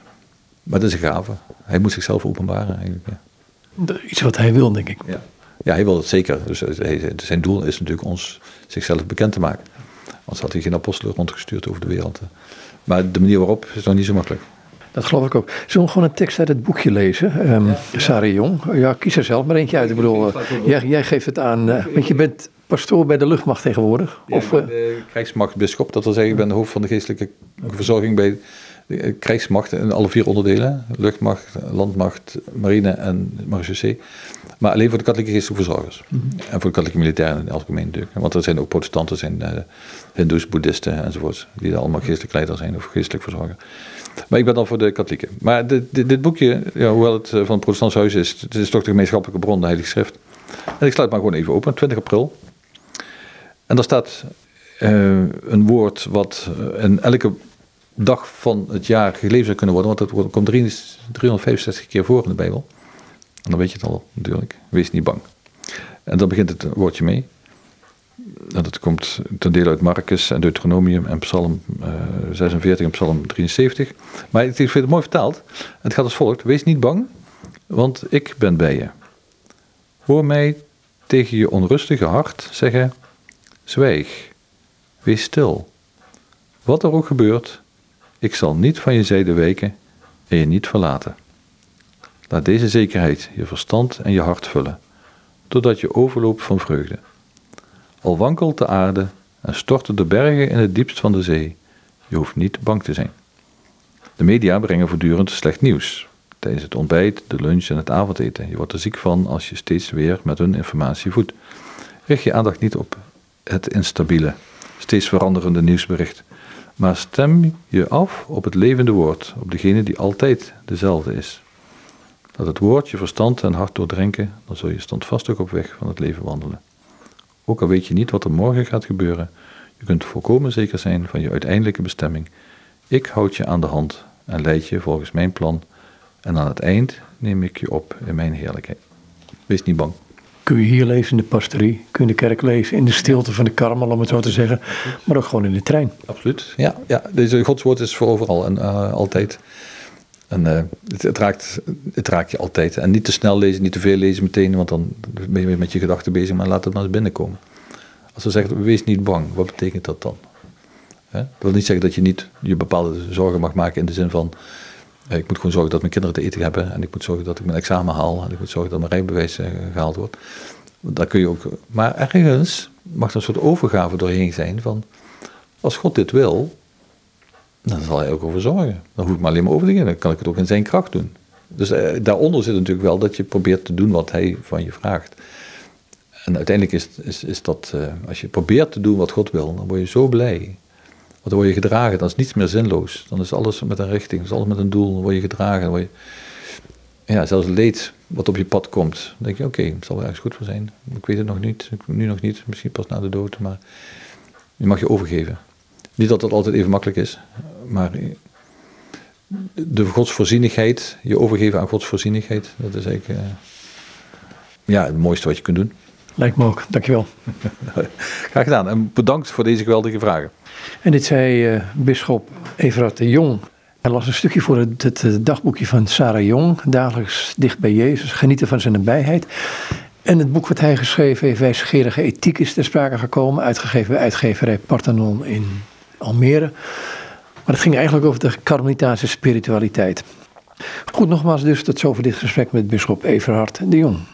Maar dat is een gave. Hij moet zichzelf openbaren eigenlijk. Ja. Iets wat hij wil, denk ik. Ja. ja, hij wil het zeker. Dus hij- zijn doel is natuurlijk ons zichzelf bekend te maken. Anders had hij geen apostelen rondgestuurd over de wereld. Maar de manier waarop is nog niet zo makkelijk. Dat geloof ik ook. Zullen we gewoon een tekst uit het boekje lezen? Ehm Sarah Jong. Ja, kies er zelf maar eentje uit. Ik bedoel, eh, jij, jij geeft het aan. eh, want je bent pastoor bij de luchtmacht tegenwoordig. Of, Ja, eh, ik ben de krijgsmachtbisschop, dat wil zeggen, ik ben de hoofd van de geestelijke verzorging bij de eh, krijgsmacht in alle vier onderdelen: luchtmacht, landmacht, marine en marechaussee. Maar alleen voor de katholieke geestelijke verzorgers. En voor de katholieke militairen in het algemeen natuurlijk. Want er zijn ook protestanten, uh, hindoes, boeddhisten enzovoort, die allemaal geestelijk leider zijn of geestelijk verzorger. Maar ik ben dan voor de katholieken. Maar dit, boekje, ja, hoewel het eh, van het protestants huis is, het is toch de gemeenschappelijke bron, de Heilige Schrift. En ik sluit maar gewoon even open, 20 april. En daar staat uh, een woord wat in elke dag van het jaar gelezen zou kunnen worden, want het komt 365 keer voor in de Bijbel. En dan weet je het al natuurlijk. Wees niet bang. En dan begint het woordje mee. dat komt ten dele uit Marcus en Deuteronomium en Psalm 46 en Psalm 73. Maar het is mooi vertaald. Het gaat als volgt: Wees niet bang, want ik ben bij je. Hoor mij tegen je onrustige hart zeggen: Zwijg, wees stil. Wat er ook gebeurt, ik zal niet van je zijde wijken en je niet verlaten. Laat deze zekerheid je verstand en je hart vullen, totdat je overloopt van vreugde. Al wankelt de aarde en storten de bergen in het diepst van de zee, je hoeft niet bang te zijn. De media brengen voortdurend slecht nieuws. Tijdens het ontbijt, de lunch en het avondeten. Je wordt er ziek van als je steeds weer met hun informatie voedt. Richt je aandacht niet op het instabiele, steeds veranderende nieuwsbericht, maar stem je af op het levende woord, op degene die altijd dezelfde is. Laat het woord je verstand en hart doordrenken, dan zul je standvastig op weg van het leven wandelen. Ook al weet je niet wat er morgen gaat gebeuren, je kunt volkomen zeker zijn van je uiteindelijke bestemming. Ik houd je aan de hand en leid je volgens mijn plan, en aan het eind neem ik je op in mijn heerlijkheid. Wees niet bang. Kun je hier lezen in de pastorie, kun je de kerk lezen, in de stilte van de karmel, om het zo te zeggen, maar ook gewoon in de trein. Absoluut, ja. ja. Deze godswoord is voor overal en uh, altijd. En uh, het, het, raakt, het je altijd. En niet te snel lezen, niet te veel lezen meteen, want dan ben je met je gedachten bezig, maar laat het maar eens binnenkomen. Als ze zegt, wees niet bang, wat betekent dat dan? Dat wil niet zeggen dat je niet je bepaalde zorgen mag maken in de zin van, eh, ik moet gewoon zorgen dat mijn kinderen te eten hebben en ik moet zorgen dat ik mijn examen haal en ik moet zorgen dat mijn rijbewijs uh, gehaald wordt. Daar kun je ook, maar ergens mag er een soort overgave doorheen zijn van, als God dit wil, dan zal hij ook over zorgen. Dan hoef ik maar alleen maar over te gaan. Dan kan ik het ook in zijn kracht doen. Dus eh, daaronder zit natuurlijk wel dat je probeert te doen wat hij van je vraagt. En uiteindelijk is, is, is dat, uh, als je probeert te doen wat God wil, dan word je zo blij. Want dan word je gedragen, dan is niets meer zinloos. Dan is alles met een richting, dan is alles met een doel, dan word je gedragen. Word je, ja, zelfs leed wat op je pad komt, dan denk je, oké, het zal er ergens goed voor zijn. Ik weet het nog niet, nu nog niet, misschien pas na de dood, maar je mag je overgeven. Niet dat dat altijd even makkelijk is, maar de godsvoorzienigheid, je overgeven aan godsvoorzienigheid, dat is eigenlijk uh, ja, het mooiste wat je kunt doen. Lijkt me ook, dankjewel. Graag gedaan en bedankt voor deze geweldige vragen. En dit zei uh, bisschop Everard de Jong. Hij las een stukje voor het, het, het, dagboekje van Sarah Jong, dagelijks dicht bij Jezus, genieten van zijn nabijheid. En het boek wat hij geschreven heeft, Wijsgerige Ethiek, is ter sprake gekomen, uitgegeven bij uitgeverij Parthenon in Almere. Maar het ging eigenlijk over de Karmelitaanse spiritualiteit. Goed, nogmaals dus tot zover dit gesprek met bisschop Everhard de Jong.